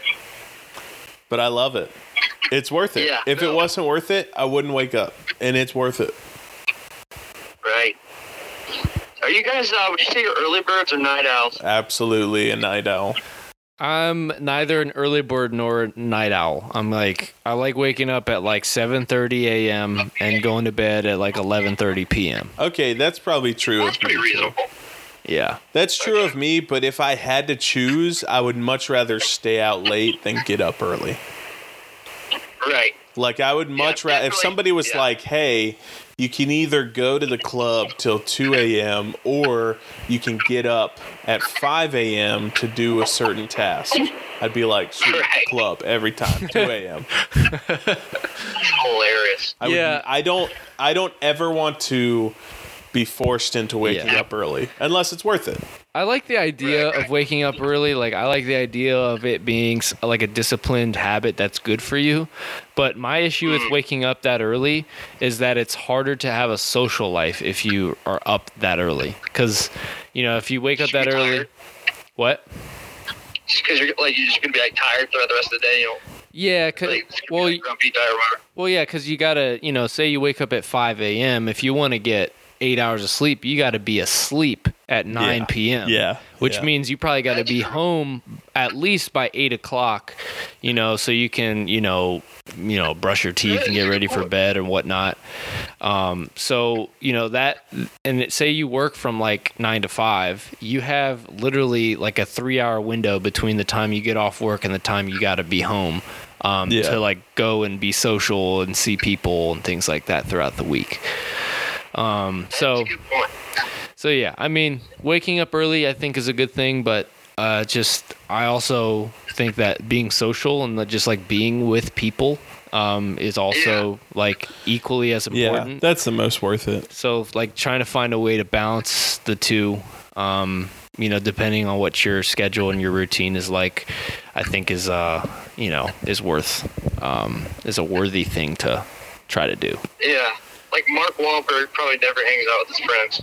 but I love it. It's worth it. Yeah. if it wasn't worth it, I wouldn't wake up, and it's worth it. right. Are you guys? Uh, would you say you're early birds or night owls? Absolutely a night owl. I'm neither an early bird nor a night owl. I'm like I like waking up at like 7:30 a.m. and going to bed at like 11:30 p.m. Okay, that's probably true That's pretty too. reasonable. Yeah. That's true of me, but if I had to choose, I would much rather stay out late than get up early. Right. Like I would much rather if somebody was Yeah. like, "Hey, you can either go to the club till 2 a.m. or you can get up at 5 a.m. to do a certain task." I'd be like, "Sweet, Right. club every time, 2 <laughs> a.m." Hilarious. I would, Yeah. I don't. I don't ever want to be forced into waking Yeah. up early unless it's worth it. I like the idea Right, right. of waking up early. Like I like the idea of it being like a disciplined habit that's good for you. But my issue with mm. waking up that early is that it's harder to have a social life if you are up that early. Because you know, if you wake up that early, tired. what? Because you're like you're just gonna be like tired throughout the rest of the day. You know, Yeah. 'cause- like, it's well, be like grumpy, tired, or whatever. Well, yeah, because you gotta, you know, say you wake up at 5 a.m. If you want to get eight hours of sleep, you got to be asleep at 9 Yeah. p.m. Yeah, Which yeah. means you probably got to be home at least by eight o'clock, you know, so you can, you know, you know, brush your teeth and get ready for bed and whatnot. Um, so you know that, and it, say you work from like nine to five, you have literally like a three-hour window between the time you get off work and the time you got to be home um, Yeah. to like go and be social and see people and things like that throughout the week. Um, so. That's a good point. So yeah, I mean, waking up early I think is a good thing, but uh, just I also think that being social and just like being with people um, is also like equally as important. Yeah, important. that's the most worth it. so like trying to find a way to balance the two, um, you know, depending on what your schedule and your routine is like, I think is uh, you know, is worth um, is a worthy thing to try to do. Yeah. Like Mark Wahlberg probably never hangs out with his friends.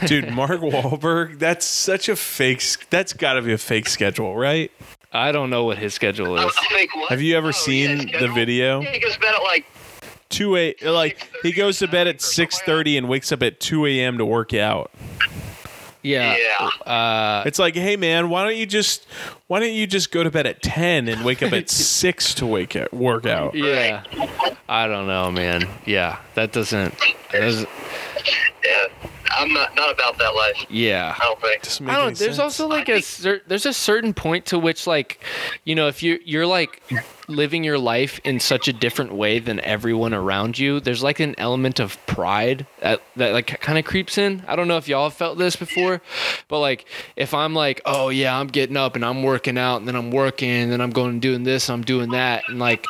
<laughs> Dude, Mark Wahlberg, that's such a fake. s- That's got to be a fake schedule, right? I don't know what his schedule I is. like, what? Have you ever Oh, seen yeah, the video? Yeah, he goes to bed at like Two a like he goes to bed at six thirty and wakes up at two a.m. to work out. Yeah. Yeah. Uh, It's like, hey man, why don't you just why don't you just go to bed at ten and wake up at <laughs> six to wake out, work out? Yeah. I don't know, man. Yeah, that doesn't. That doesn't yeah. I'm not not about that life. yeah. I don't think. I don't. There's sense. also like I a think- cer- there's a certain point to which like, you know, if you you're like living your life in such a different way than everyone around you, there's like an element of pride that that like kind of creeps in. I don't know if y'all felt this before, but like if I'm like, oh yeah, I'm getting up and I'm working out and then I'm working and then I'm going and doing this, I'm doing that, and like.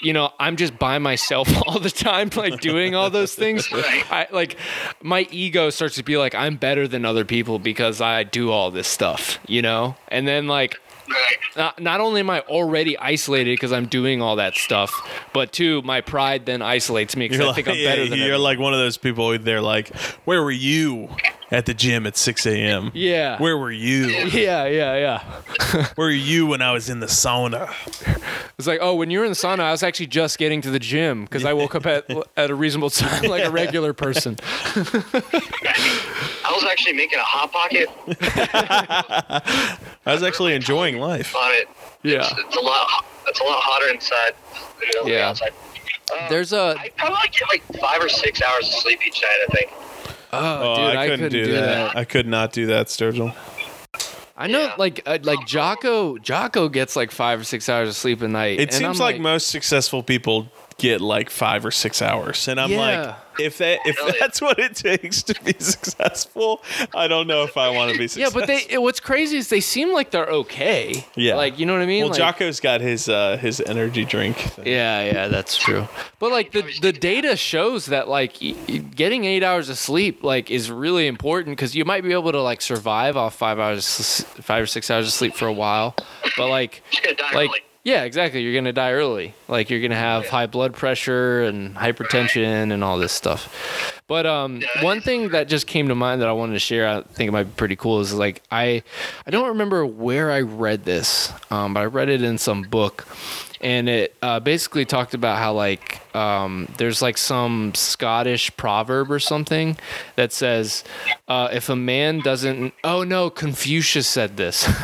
You know, I'm just by myself <laughs> all the time, like doing all those things. I like my ego starts to be like, I'm better than other people because I do all this stuff, you know? And then like Right. not, not only am I already isolated because I'm doing all that stuff, but two, my pride then isolates me because You're I think I'm yeah, better than you're everyone. like one of those people. They're like, where were you at the gym at six a.m.? Yeah. Where were you? <laughs> yeah, yeah, yeah. <laughs> Where were you when I was in the sauna? It's like, oh, when you were in the sauna, I was actually just getting to the gym because I woke up at <laughs> at a reasonable time like a regular person. I was actually making a hot pocket <laughs> I was actually enjoying life. on it. Yeah. It's, it's a lot. It's a lot hotter inside. than it is on the Yeah. outside. Uh, There's a I probably get like five or six hours of sleep each night. I think. oh, Oh, dude, I couldn't, do, that. I could not do that, Sturgill. I know, Yeah. like, uh, like Jocko, Jocko gets like five or six hours of sleep a night. It and seems I'm like, most successful people get like five or six hours, and I'm Yeah. like, if that if that's what it takes to be <laughs> successful, I don't know if I want to be successful. Yeah, but they what's crazy is they seem like they're okay. Yeah. Like, you know what I mean? Well, Like- Jocko's got his uh, his energy drink. Thing. Yeah, yeah, that's true. But like the the data shows that like y- y- getting 8 hours of sleep like is really important cuz you might be able to like survive off 5 hours 5 or 6 hours of sleep for a while. But like Just gonna like early. Yeah, exactly. You're gonna die early. Like you're gonna have high blood pressure and hypertension and all this stuff. But um, one thing that just came to mind that I wanted to share, I think it might be pretty cool, is like I, I don't remember where I read this, um, but I read it in some book, and it uh, basically talked about how like um, there's like some Scottish proverb or something that says, uh, if a man doesn't, oh no, Confucius said this. <laughs>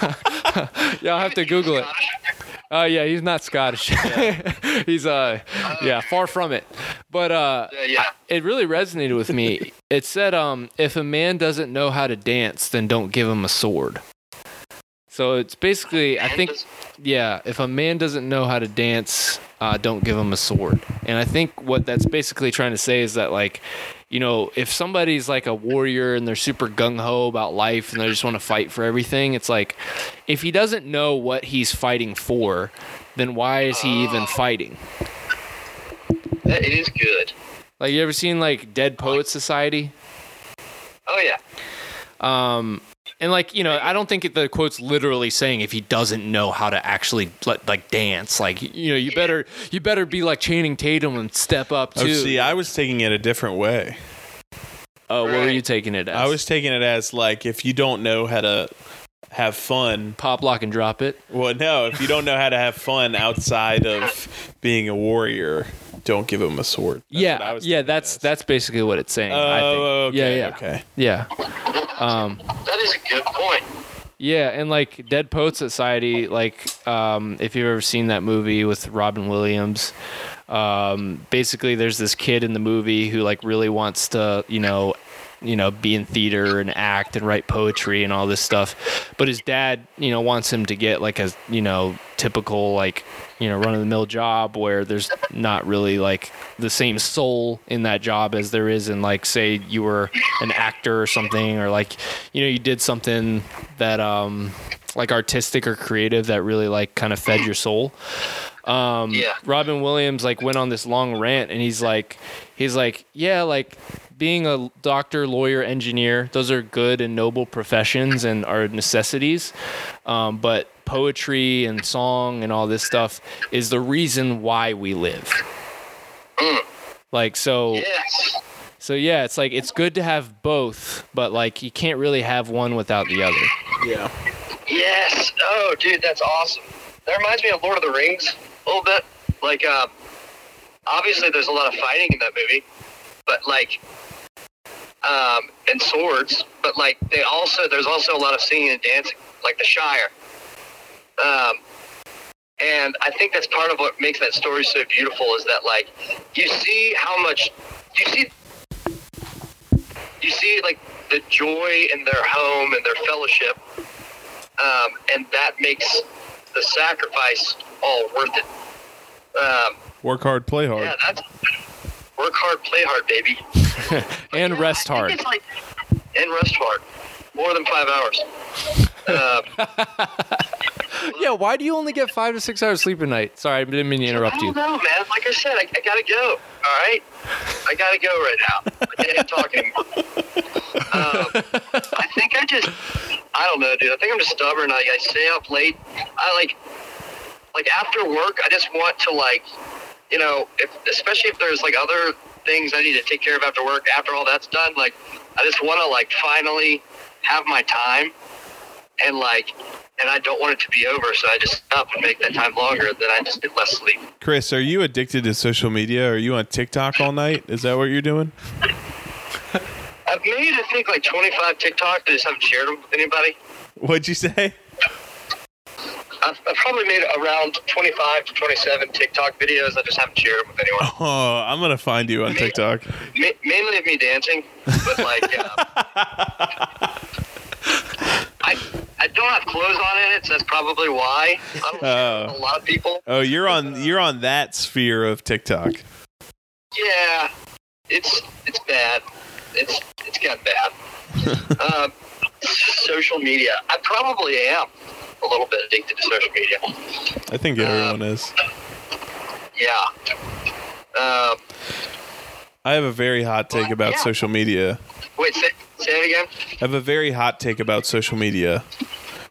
<laughs> <laughs> yeah, I'll have to Google it. Uh, yeah, he's not Scottish. <laughs> he's uh, yeah, far from it. But uh, Uh, yeah. it really resonated with me. It said, um, if a man doesn't know how to dance, then don't give him a sword. So it's basically, I think, yeah, if a man doesn't know how to dance, uh, don't give him a sword. And I think what that's basically trying to say is that, like, you know, if somebody's like a warrior and they're super gung ho about life and they just want to fight for everything, it's like, if he doesn't know what he's fighting for, then why is he even fighting? That is good. Like, you ever seen like Dead Poets Society? Oh yeah. Um, and like you know, I don't think the quote's literally saying if he doesn't know how to actually like, like dance, like you know, you better you better be like Channing Tatum and step up Oh, too. see, I was taking it a different way. oh, what were you taking it as? I was taking it as like if you don't know how to have fun. pop lock and drop it. Well, no, if you don't know how to have fun outside of being a warrior, don't give him a sword. That's yeah, yeah, that's as. that's basically what it's saying. I think. Oh, okay, yeah, yeah, okay. yeah. Um, That is a good point. Yeah, and like Dead Poet Society, like um, if you've ever seen that movie with Robin Williams, um, basically there's this kid in the movie who like really wants to, you know, you know, be in theater and act and write poetry and all this stuff, but his dad, you know, wants him to get like a, you know, typical like, you know, run of the mill job where there's not really like the same soul in that job as there is in like say you were an actor or something or like you know you did something that um like artistic or creative that really like kind of fed your soul um Yeah. robin williams like went on this long rant and he's like he's like yeah like being a doctor lawyer engineer those are good and noble professions and are necessities um, but poetry and song and all this stuff is the reason why we live like so Yes. so yeah, it's like it's good to have both, but like you can't really have one without the other. Yeah. Yes. Oh, dude, that's awesome. That reminds me of Lord of the Rings a little bit. Like, um, obviously, there's a lot of fighting in that movie, but like, um, and swords. But like, they also there's also a lot of singing and dancing, like the Shire. Um, and I think that's part of what makes that story so beautiful is that like you see how much you see you see like the joy in their home and their fellowship um, and that makes the sacrifice all worth it. Um, Work hard, play hard. yeah, that's work hard, play hard, baby. <laughs> And rest hard. It's like, and rest hard, more than five hours. Um, <laughs> <laughs> Yeah, why do you only get five to six hours sleep a night? Sorry, I didn't mean to interrupt you. I don't you. know, man. Like I said, I, I gotta go. All right, I gotta go right now. I can't talk anymore. Um, I think I just, I don't know, dude. I think I'm just stubborn. Like I stay up late. I like, like after work, I just want to like, you know, if especially if there's like other things I need to take care of after work. After all that's done, like I just want to like finally have my time and like. And I don't want it to be over, so I just stop and make that time longer. Then I just get less sleep. Chris, are you addicted to social media? Are you on TikTok all night? Is that what you're doing? <laughs> I've made, I think, like 25 TikToks. I just haven't shared them with anybody. What'd you say? I've, I've probably made around 25 to 27 TikTok videos. I just haven't shared them with anyone. <laughs> Oh, I'm gonna find you on TikTok. Ma- mainly of me dancing, but like, uh, <laughs> I I don't have clothes on in it, so that's probably why. I don't Oh. a lot of people. Oh, you're on you're on that sphere of TikTok. Yeah, it's it's bad. It's it's gotten bad. um, <laughs> social media. I probably am a little bit addicted to social media. I think everyone is. Yeah. Um, I have a very hot take about Yeah. social media. wait, say, say it again. I have a very hot take about social media.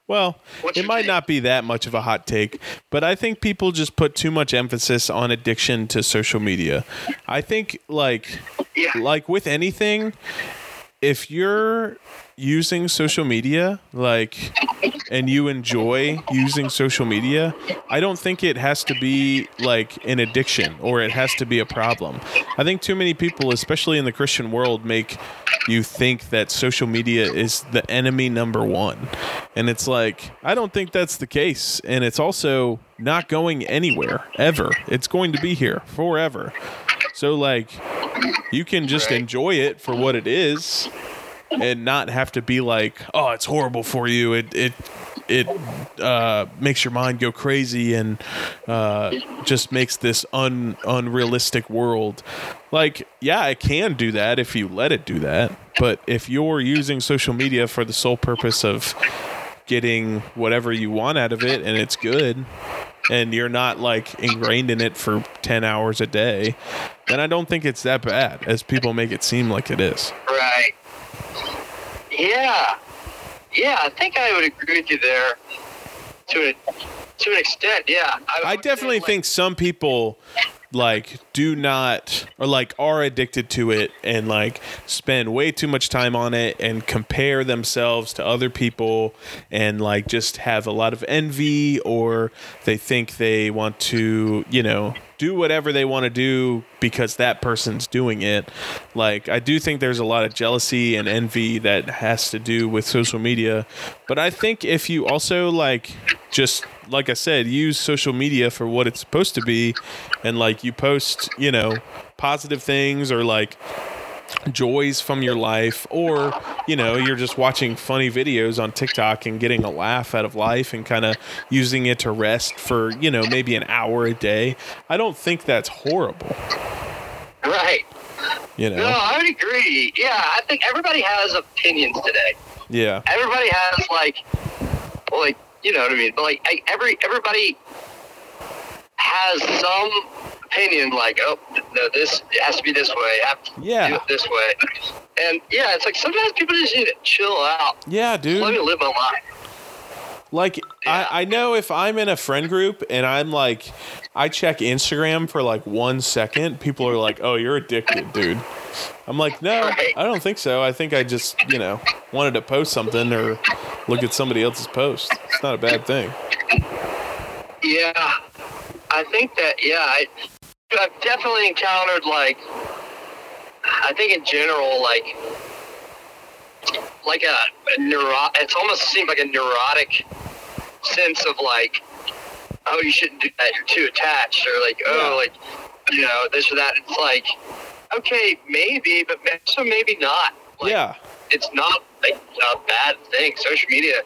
Well, What's it might take? not be that much of a hot take, but I think people just put too much emphasis on addiction to social media. I think like Yeah. like with anything, if you're using social media like and you enjoy using social media, I don't think it has to be like an addiction or it has to be a problem. I think too many people, especially in the Christian world, make you think that social media is the enemy number one. And it's like, I don't think that's the case. And it's also not going anywhere ever. It's going to be here forever. So, like, you can just enjoy it for what it is and not have to be like, oh, it's horrible for you. It it it uh, makes your mind go crazy and uh, just makes this un unrealistic world. Like, yeah, it can do that if you let it do that. But if you're using social media for the sole purpose of getting whatever you want out of it and it's good and you're not like ingrained in it for 10 hours a day then i don't think it's that bad as people make it seem like it is Right. Yeah. Yeah, I think I would agree with you there to a, to an extent. Yeah. I say, definitely like, think some people like do not or like are addicted to it and like spend way too much time on it and compare themselves to other people and like just have a lot of envy or they think they want to, you know, do whatever they want to do because that person's doing it. Like I do think there's a lot of jealousy and envy that has to do with social media, but I think if you also like just like I said, use social media for what it's supposed to be and like you post, you know, positive things or like joys from your life or you know you're just watching funny videos on TikTok and getting a laugh out of life and kind of using it to rest for you know maybe an hour a day I don't think that's horrible Right. you know No, I would agree. Yeah, I think everybody has opinions today. yeah Everybody has like, like you know what I mean. But like I, every everybody has some opinion. Like, oh, no, this it has to be this way. I have to Yeah. do it this way. And yeah, it's like sometimes people just need to chill out. yeah dude Let me live my life. Like Yeah. I, I know if I'm in a friend group and I'm like I check Instagram for like one second, people are like, Oh, you're addicted, dude. I'm like, No, Right. I don't think so. I think I just, you know, wanted to post something or look at somebody else's post. It's not a bad thing. Yeah, I think that. Yeah, I, I've definitely encountered like, I think in general, like, like a, a neuro. It's almost seemed like a neurotic sense of like, oh, you shouldn't do that. You're too attached, or like, oh, like, you know, this or that. It's like, okay, maybe, but so maybe not. Like, yeah. it's not like a bad thing. Social media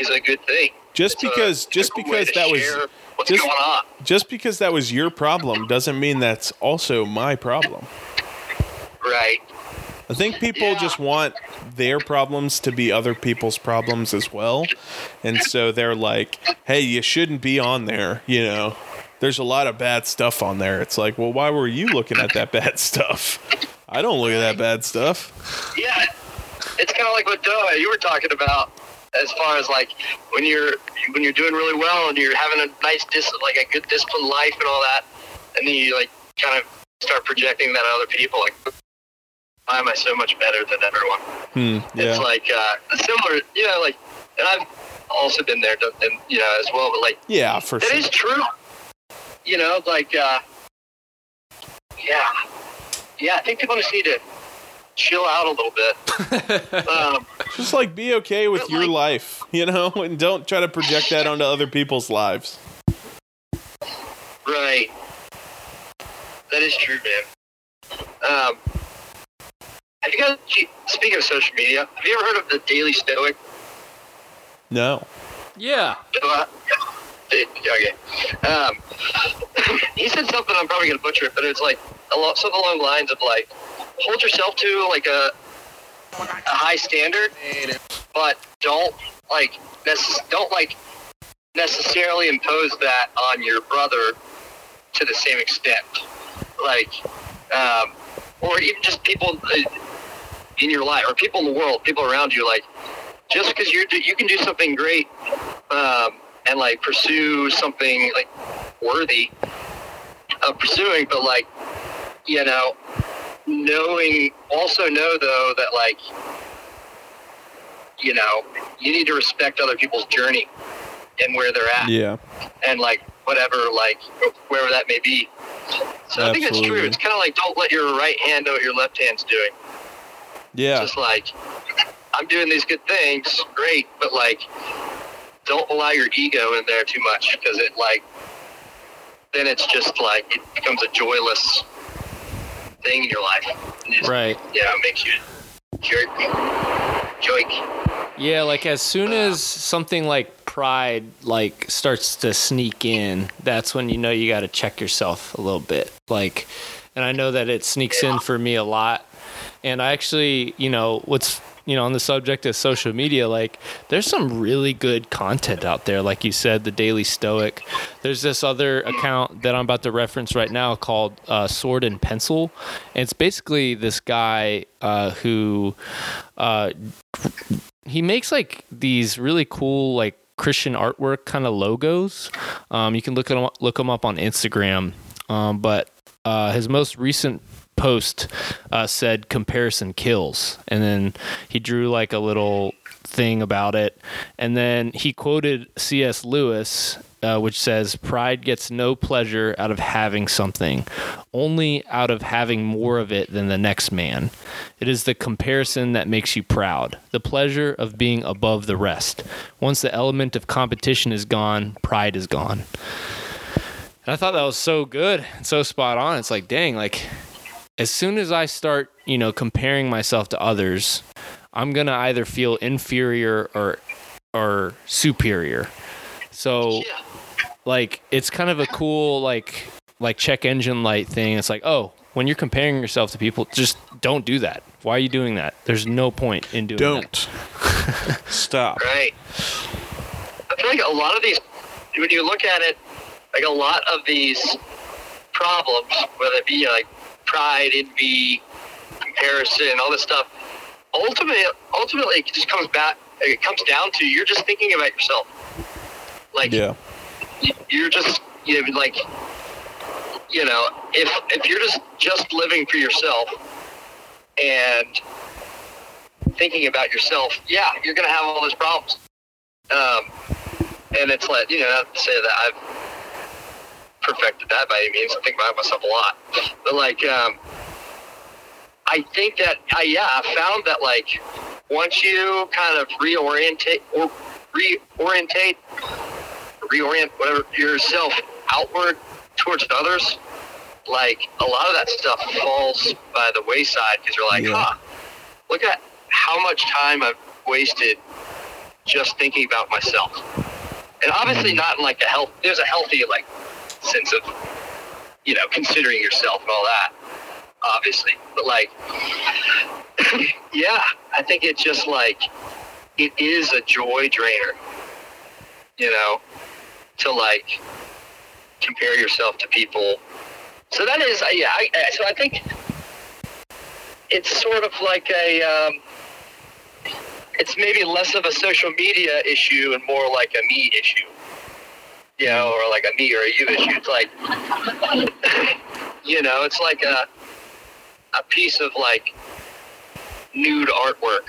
is a good thing. Just It's because a just way because that was share what's just- going on. just because that was your problem doesn't mean that's also my problem. Right. I think people Yeah. just want their problems to be other people's problems as well. And so they're like, hey, you shouldn't be on there. You know, there's a lot of bad stuff on there. It's like, well, why were you looking at that bad stuff? I don't look at that bad stuff. Yeah. It's kind of like what Doa you were talking about, as far as like when you're when you're doing really well and you're having a nice dis like a good disciplined life and all that, and then you like kind of start projecting that on other people, like why am I so much better than everyone? Hmm, It's like uh, similar, you know, like, and I've also been there, and you know, as well, but like Yeah, for That sure. is true. You know, like, uh, yeah, yeah. I think people just need to chill out a little bit. <laughs> um, Just like be okay with your like- life, you know, <laughs> and don't try to project that onto other people's lives. right. That is true, man. Um, have you guys? Speaking of social media, have you ever heard of the Daily Stoic? No. Yeah. Uh, okay. Um, <laughs> he said something. I'm probably gonna butcher it, but it's like a lot, something along the lines of like, hold yourself to like a a high standard, but don't like necess- don't like necessarily impose that on your brother to the same extent. Like, um, or even just people uh, in your life or people in the world, people around you. Like, just because you you can do something great um, and like pursue something like worthy of pursuing, but like you know, knowing also know though that like you know you need to respect other people's journey and where they're at Yeah. and like whatever like wherever that may be. So I think it's true. It's kind of like don't let your right hand know what your left hand's doing. Yeah. Just like I'm doing these good things, great, but like don't allow your ego in there too much because it like then it's just like it becomes a joyless thing in your life. Just, Right. You know, it makes you jerk, joik. Yeah, like as soon as something like pride like starts to sneak in, that's when you know you got to check yourself a little bit. Like and I know that it sneaks in for me a lot. And I actually, you know, what's you know, on the subject of social media, like there's some really good content out there. Like you said, the Daily Stoic. There's this other account that I'm about to reference right now called uh, Sword and Pencil. And it's basically this guy uh, who uh, he makes like these really cool like Christian artwork kind of logos. Um, you can look him look them up on Instagram. Um, but uh, his most recent post uh, said comparison kills, and then he drew like a little thing about it, and then he quoted C.S. Lewis. Uh, which says pride gets no pleasure out of having something, only out of having more of it than the next man. It is the comparison that makes you proud, the pleasure of being above the rest. Once the element of competition is gone, pride is gone. And I thought that was so good and so spot on. It's like, dang, like as soon as I start, you know, comparing myself to others, I'm gonna either feel inferior or or superior. So Yeah. like it's kind of a cool like like check engine light thing. It's like, oh, when you're comparing yourself to people, just don't do that. Why are you doing that? There's no point in doing that. Don't. <laughs> Stop. Right. I feel like a lot of these, when you look at it, like a lot of these problems, whether it be like pride, envy, comparison, all this stuff, ultimately, ultimately, it just comes back. It comes down to you're just thinking about yourself. Like Yeah. you're just you know, like you know if if you're just just living for yourself and thinking about yourself yeah you're gonna have all those problems um and it's like you know not to say that i've perfected that by any means i think about myself a lot but like um i think that I, yeah i found that like once you kind of reorientate or reorientate reorient whatever yourself outward towards others, like a lot of that stuff falls by the wayside because you're like, Yeah. huh, look at how much time I've wasted just thinking about myself. And obviously not in like a health there's a healthy like sense of you know, considering yourself and all that, obviously. But like <clears throat> yeah, I think it's just like it is a joy drainer. You know, to like compare yourself to people. So that is, uh, yeah. I, uh, so I think it's sort of like a, um, it's maybe less of a social media issue and more like a me issue. You know, or like a me or a you issue. It's like, <laughs> you know, it's like a a piece of like nude artwork.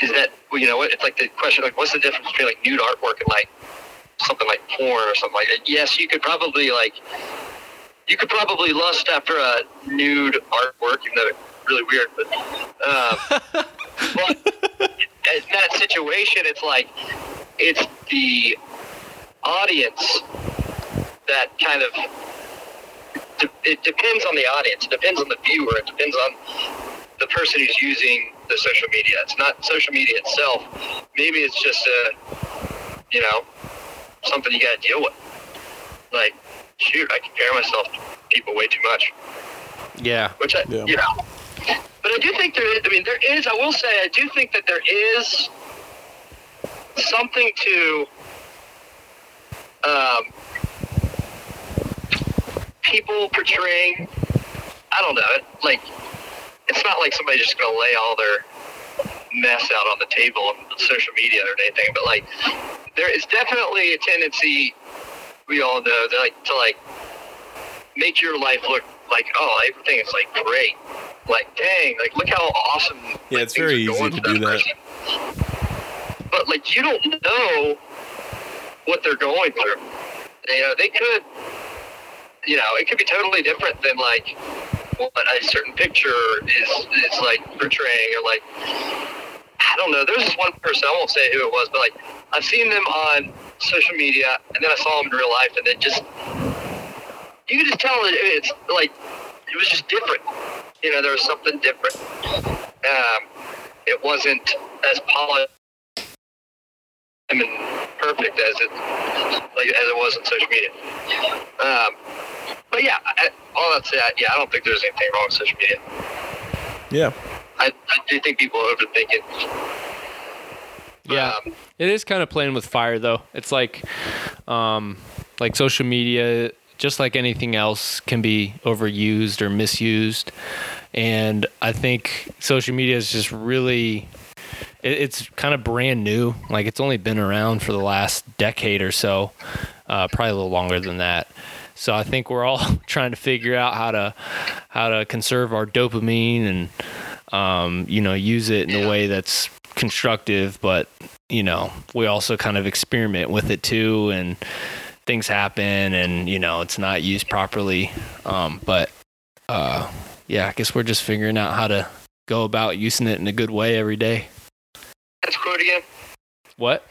Is that you know? It's like the question, like, what's the difference between like nude artwork and like something like porn or something like that. Yes, you could probably like you could probably lust after a nude artwork, even though it's really weird. But, um, <laughs> but in that situation, it's like it's the audience that kind of de- it depends on the audience. It depends on the viewer. It depends on the person who's using the social media. It's not social media itself. Maybe it's just a you know, something you got to deal with. Like, shoot, I compare myself to people way too much, Yeah. which I, Yeah. you know. But I do think there is. I mean, there is. I will say, I do think that there is something to um, people portraying. I don't know. It, like, it's not like somebody just going to lay all their mess out on the table on social media or anything, but like, there is definitely a tendency. We all know that, like to like make your life look like oh everything is like great. Like dang, like look how awesome. Yeah, like, it's very easy to do that. person. But like you don't know what they're going through. You know, they could. You know, it could be totally different than like what a certain picture is is like portraying, or like I don't know. There's this one person I won't say who it was, but like I've seen them on social media, and then I saw them in real life, and it just you can just tell it's like it was just different. You know, there was something different. Um, it wasn't as polished and perfect as it like as it was on social media. Um, but yeah, I, all that said, yeah, I don't think there's anything wrong with social media. Yeah. I, I do think people overthink it. Yeah. Um, It is kind of playing with fire though. It's like um like social media just like anything else can be overused or misused. And I think social media is just really it, it's kind of brand new. Like it's only been around for the last decade or so. Uh, probably a little longer than that. So I think we're all <laughs> trying to figure out how to how to conserve our dopamine and um, you know use it in a way that's constructive, but you know we also kind of experiment with it too, and things happen, and you know it's not used properly. Um, but uh, yeah, I guess we're just figuring out how to go about using it in a good way every day. That's quote again. What?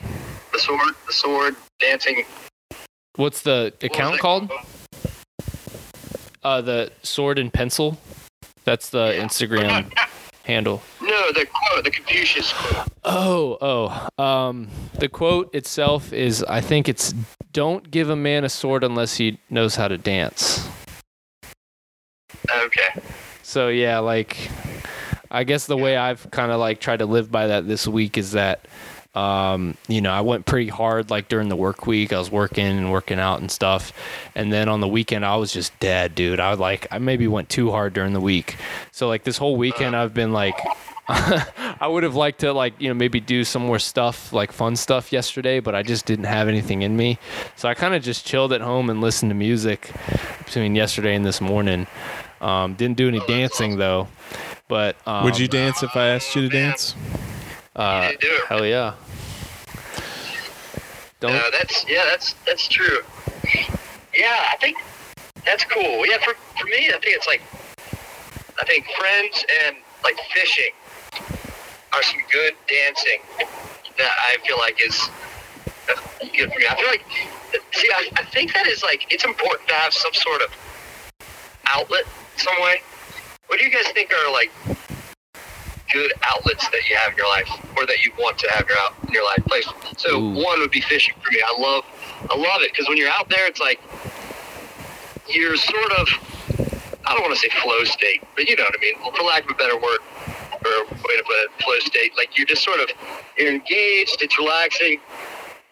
The sword, the sword, dancing. What's the account it called? Uh, the sword and pencil. That's the Instagram <laughs> handle. No, the quote, the Confucius quote. Oh, oh. Um, the quote itself is I think it's don't give a man a sword unless he knows how to dance. Okay. So yeah, like I guess the way I've kind of like tried to live by that this week is that um, you know, I went pretty hard like during the work week. I was working and working out and stuff. And then on the weekend I was just dead, dude. I was like I maybe went too hard during the week. So like this whole weekend I've been like <laughs> I would have liked to like, you know, maybe do some more stuff, like fun stuff yesterday, but I just didn't have anything in me. So I kind of just chilled at home and listened to music between yesterday and this morning. Um, didn't do any dancing though. But um, Would you dance if I asked you to dance? Uh, do hell yeah. Don't. No, that's yeah, that's that's true. Yeah, I think that's cool. Yeah, for for me, I think it's like I think friends and like fishing are some good dancing that I feel like is uh, good for me. I feel like see, I, I think that is like it's important to have some sort of outlet some way. What do you guys think are like good outlets that you have in your life or that you want to have your out in your life place so Ooh. one would be fishing for me i love i love it because when you're out there it's like you're sort of i don't want to say flow state but you know what i mean for lack of a better word or way to put it flow state like you're just sort of you're engaged it's relaxing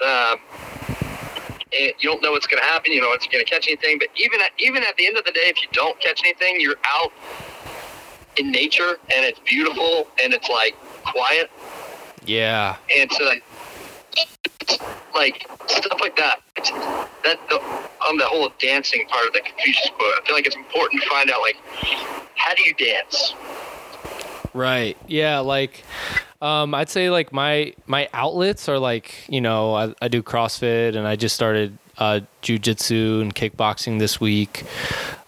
um, and you don't know what's going to happen you know it's going to catch anything but even at, even at the end of the day if you don't catch anything you're out in nature and it's beautiful and it's like quiet Yeah. and so like like stuff like that it's, that the, on the whole dancing part of the Confucius quote I feel like it's important to find out like how do you dance Right. Yeah. Like, um, I'd say like my my outlets are like you know I, I do CrossFit and I just started uh, jujitsu and kickboxing this week.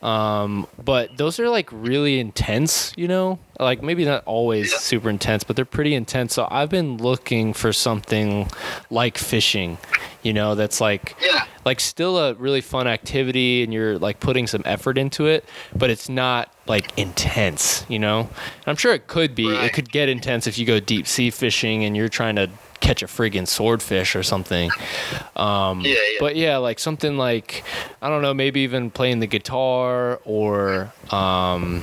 Um, but those are like really intense, you know, like maybe not always Yeah. super intense, but they're pretty intense. So I've been looking for something like fishing, you know, that's like yeah like still a really fun activity and you're like putting some effort into it, but it's not like intense, you know? And I'm sure it could be. It could get intense if you go deep sea fishing and you're trying to catch a friggin' swordfish or something. Um, Yeah, yeah. But yeah, like something like I don't know, maybe even playing the guitar or um,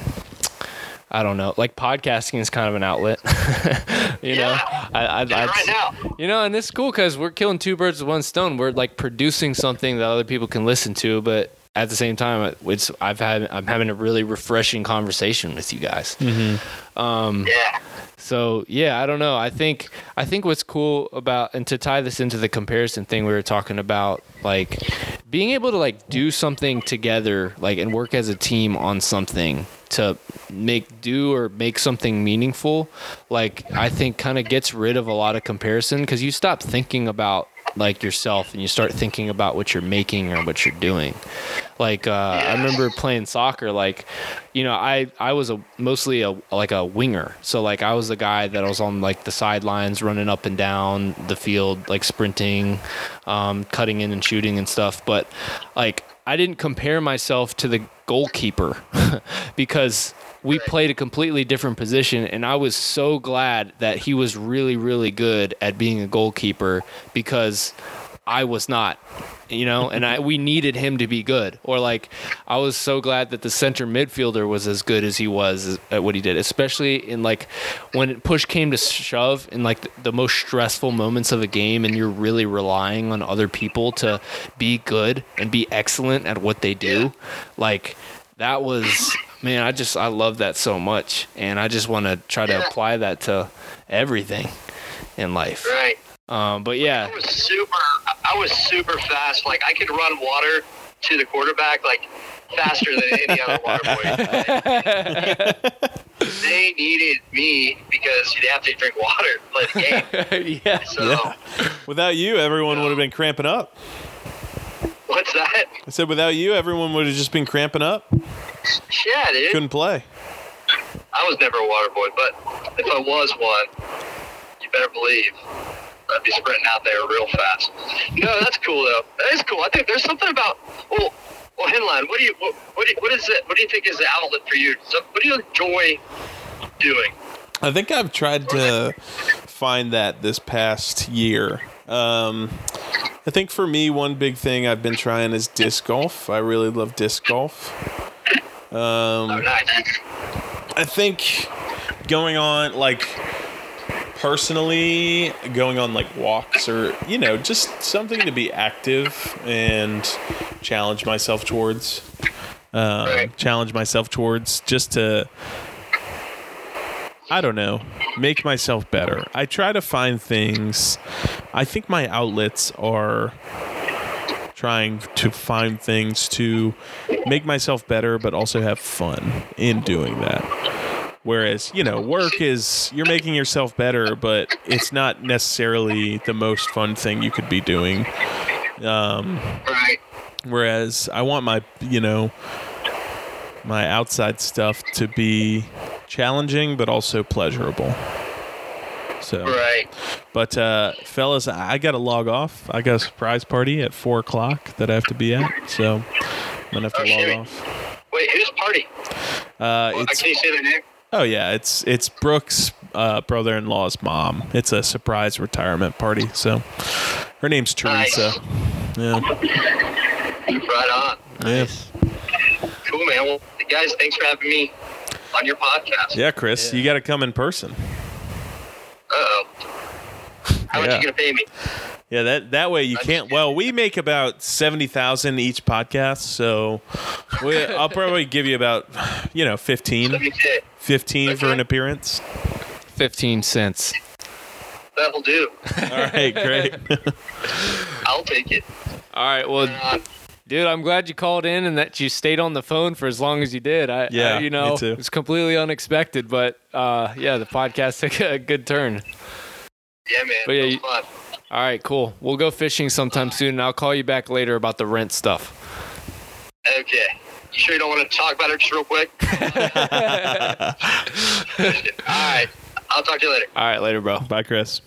I don't know, like podcasting is kind of an outlet. <laughs> you know, Yeah. I, I, Yeah, right now. you know, and it's cool because we're killing two birds with one stone. We're like producing something that other people can listen to, but at the same time, it's I've had I'm having a really refreshing conversation with you guys. Um, Yeah. so yeah, I don't know. I think I think what's cool about and to tie this into the comparison thing we were talking about, like being able to like do something together, like and work as a team on something to make do or make something meaningful, like I think kind of gets rid of a lot of comparison because you stop thinking about like yourself and you start thinking about what you're making or what you're doing. Like uh, I remember playing soccer. Like, you know, I I was a mostly a like a winger. So like I was the guy that was on like the sidelines, running up and down the field, like sprinting, um, cutting in and shooting and stuff. But like I didn't compare myself to the goalkeeper <laughs> because we played a completely different position and I was so glad that he was really really good at being a goalkeeper because I was not you know and I we needed him to be good. Or like I was so glad that the center midfielder was as good as he was at what he did especially in like when push came to shove in like the, the most stressful moments of a game and you're really relying on other people to be good and be excellent at what they do like that was man i just i love that so much. And i just want to try to apply that to everything in life. Right. Um, but yeah I was super. I was super fast. Like I could run water to the quarterback like faster than any other water boy. <laughs> they needed me because they have to drink water to play the game. <laughs> yeah So Yeah. Without you, everyone would have been cramping up. what's that? I said, without you, everyone would have just been cramping up. Yeah, dude. Couldn't play. I was never a water boy, but if I was one, you better believe I'd be sprinting out there real fast. No, that's cool though. That is cool. I think there's something about well, well, Henline. What do you what, what, do you, what is it? What do you think is the outlet for you? So, what do you enjoy doing? I think I've tried to find that this past year. Um, I think for me, one big thing I've been trying is disc golf. I really love disc golf. Um, Oh, nice. I think going on like personally going on like walks or you know just something to be active and challenge myself towards um, Right. challenge myself towards just to I don't know make myself better. I try to find things. I think my outlets are trying to find things to make myself better but also have fun in doing that. Whereas, you know, work is you're making yourself better, but it's not necessarily the most fun thing you could be doing. Um, Right. whereas I want my, you know, my outside stuff to be challenging but also pleasurable. So, Right. but uh, fellas, I got to log off. I got a surprise party at four o'clock that I have to be at, so I'm gonna have to Oh, log shit. off. Wait, whose party? Uh, Uh, it's Can you say their name? Oh yeah, it's it's Brooke's uh, brother-in-law's mom. It's a surprise retirement party. So her name's Nice. Teresa. Yeah, Right on. yeah, Cool, man. Well, guys, thanks for having me on your podcast. yeah. Chris, you got to come in person. Uh oh. How much Yeah. you gonna pay me? Yeah, that that way you can't. Well, we make about seventy thousand each podcast, so we, I'll probably give you about you know 15, Let me say 15 for an appearance. 15 cents that'll do. All right, great. <laughs> I'll take it. all right well Uh, Dude, I'm glad you called in and that you stayed on the phone for as long as you did. I, Yeah, I, you me know, too. it's completely unexpected, but uh, yeah, the podcast took a good turn. yeah, man. But yeah, it was you- fun. All right, cool. We'll go fishing sometime soon, and I'll call you back later about the rent stuff. Okay. You sure you don't want to talk about it just real quick? <laughs> All right. I'll talk to you later. All right, later, bro. Bye, Chris.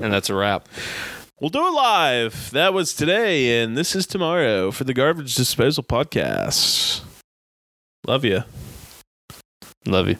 And that's a wrap. We'll do it live. That was today, and this is tomorrow for the Garbage Disposal Podcast. Love you. Love you.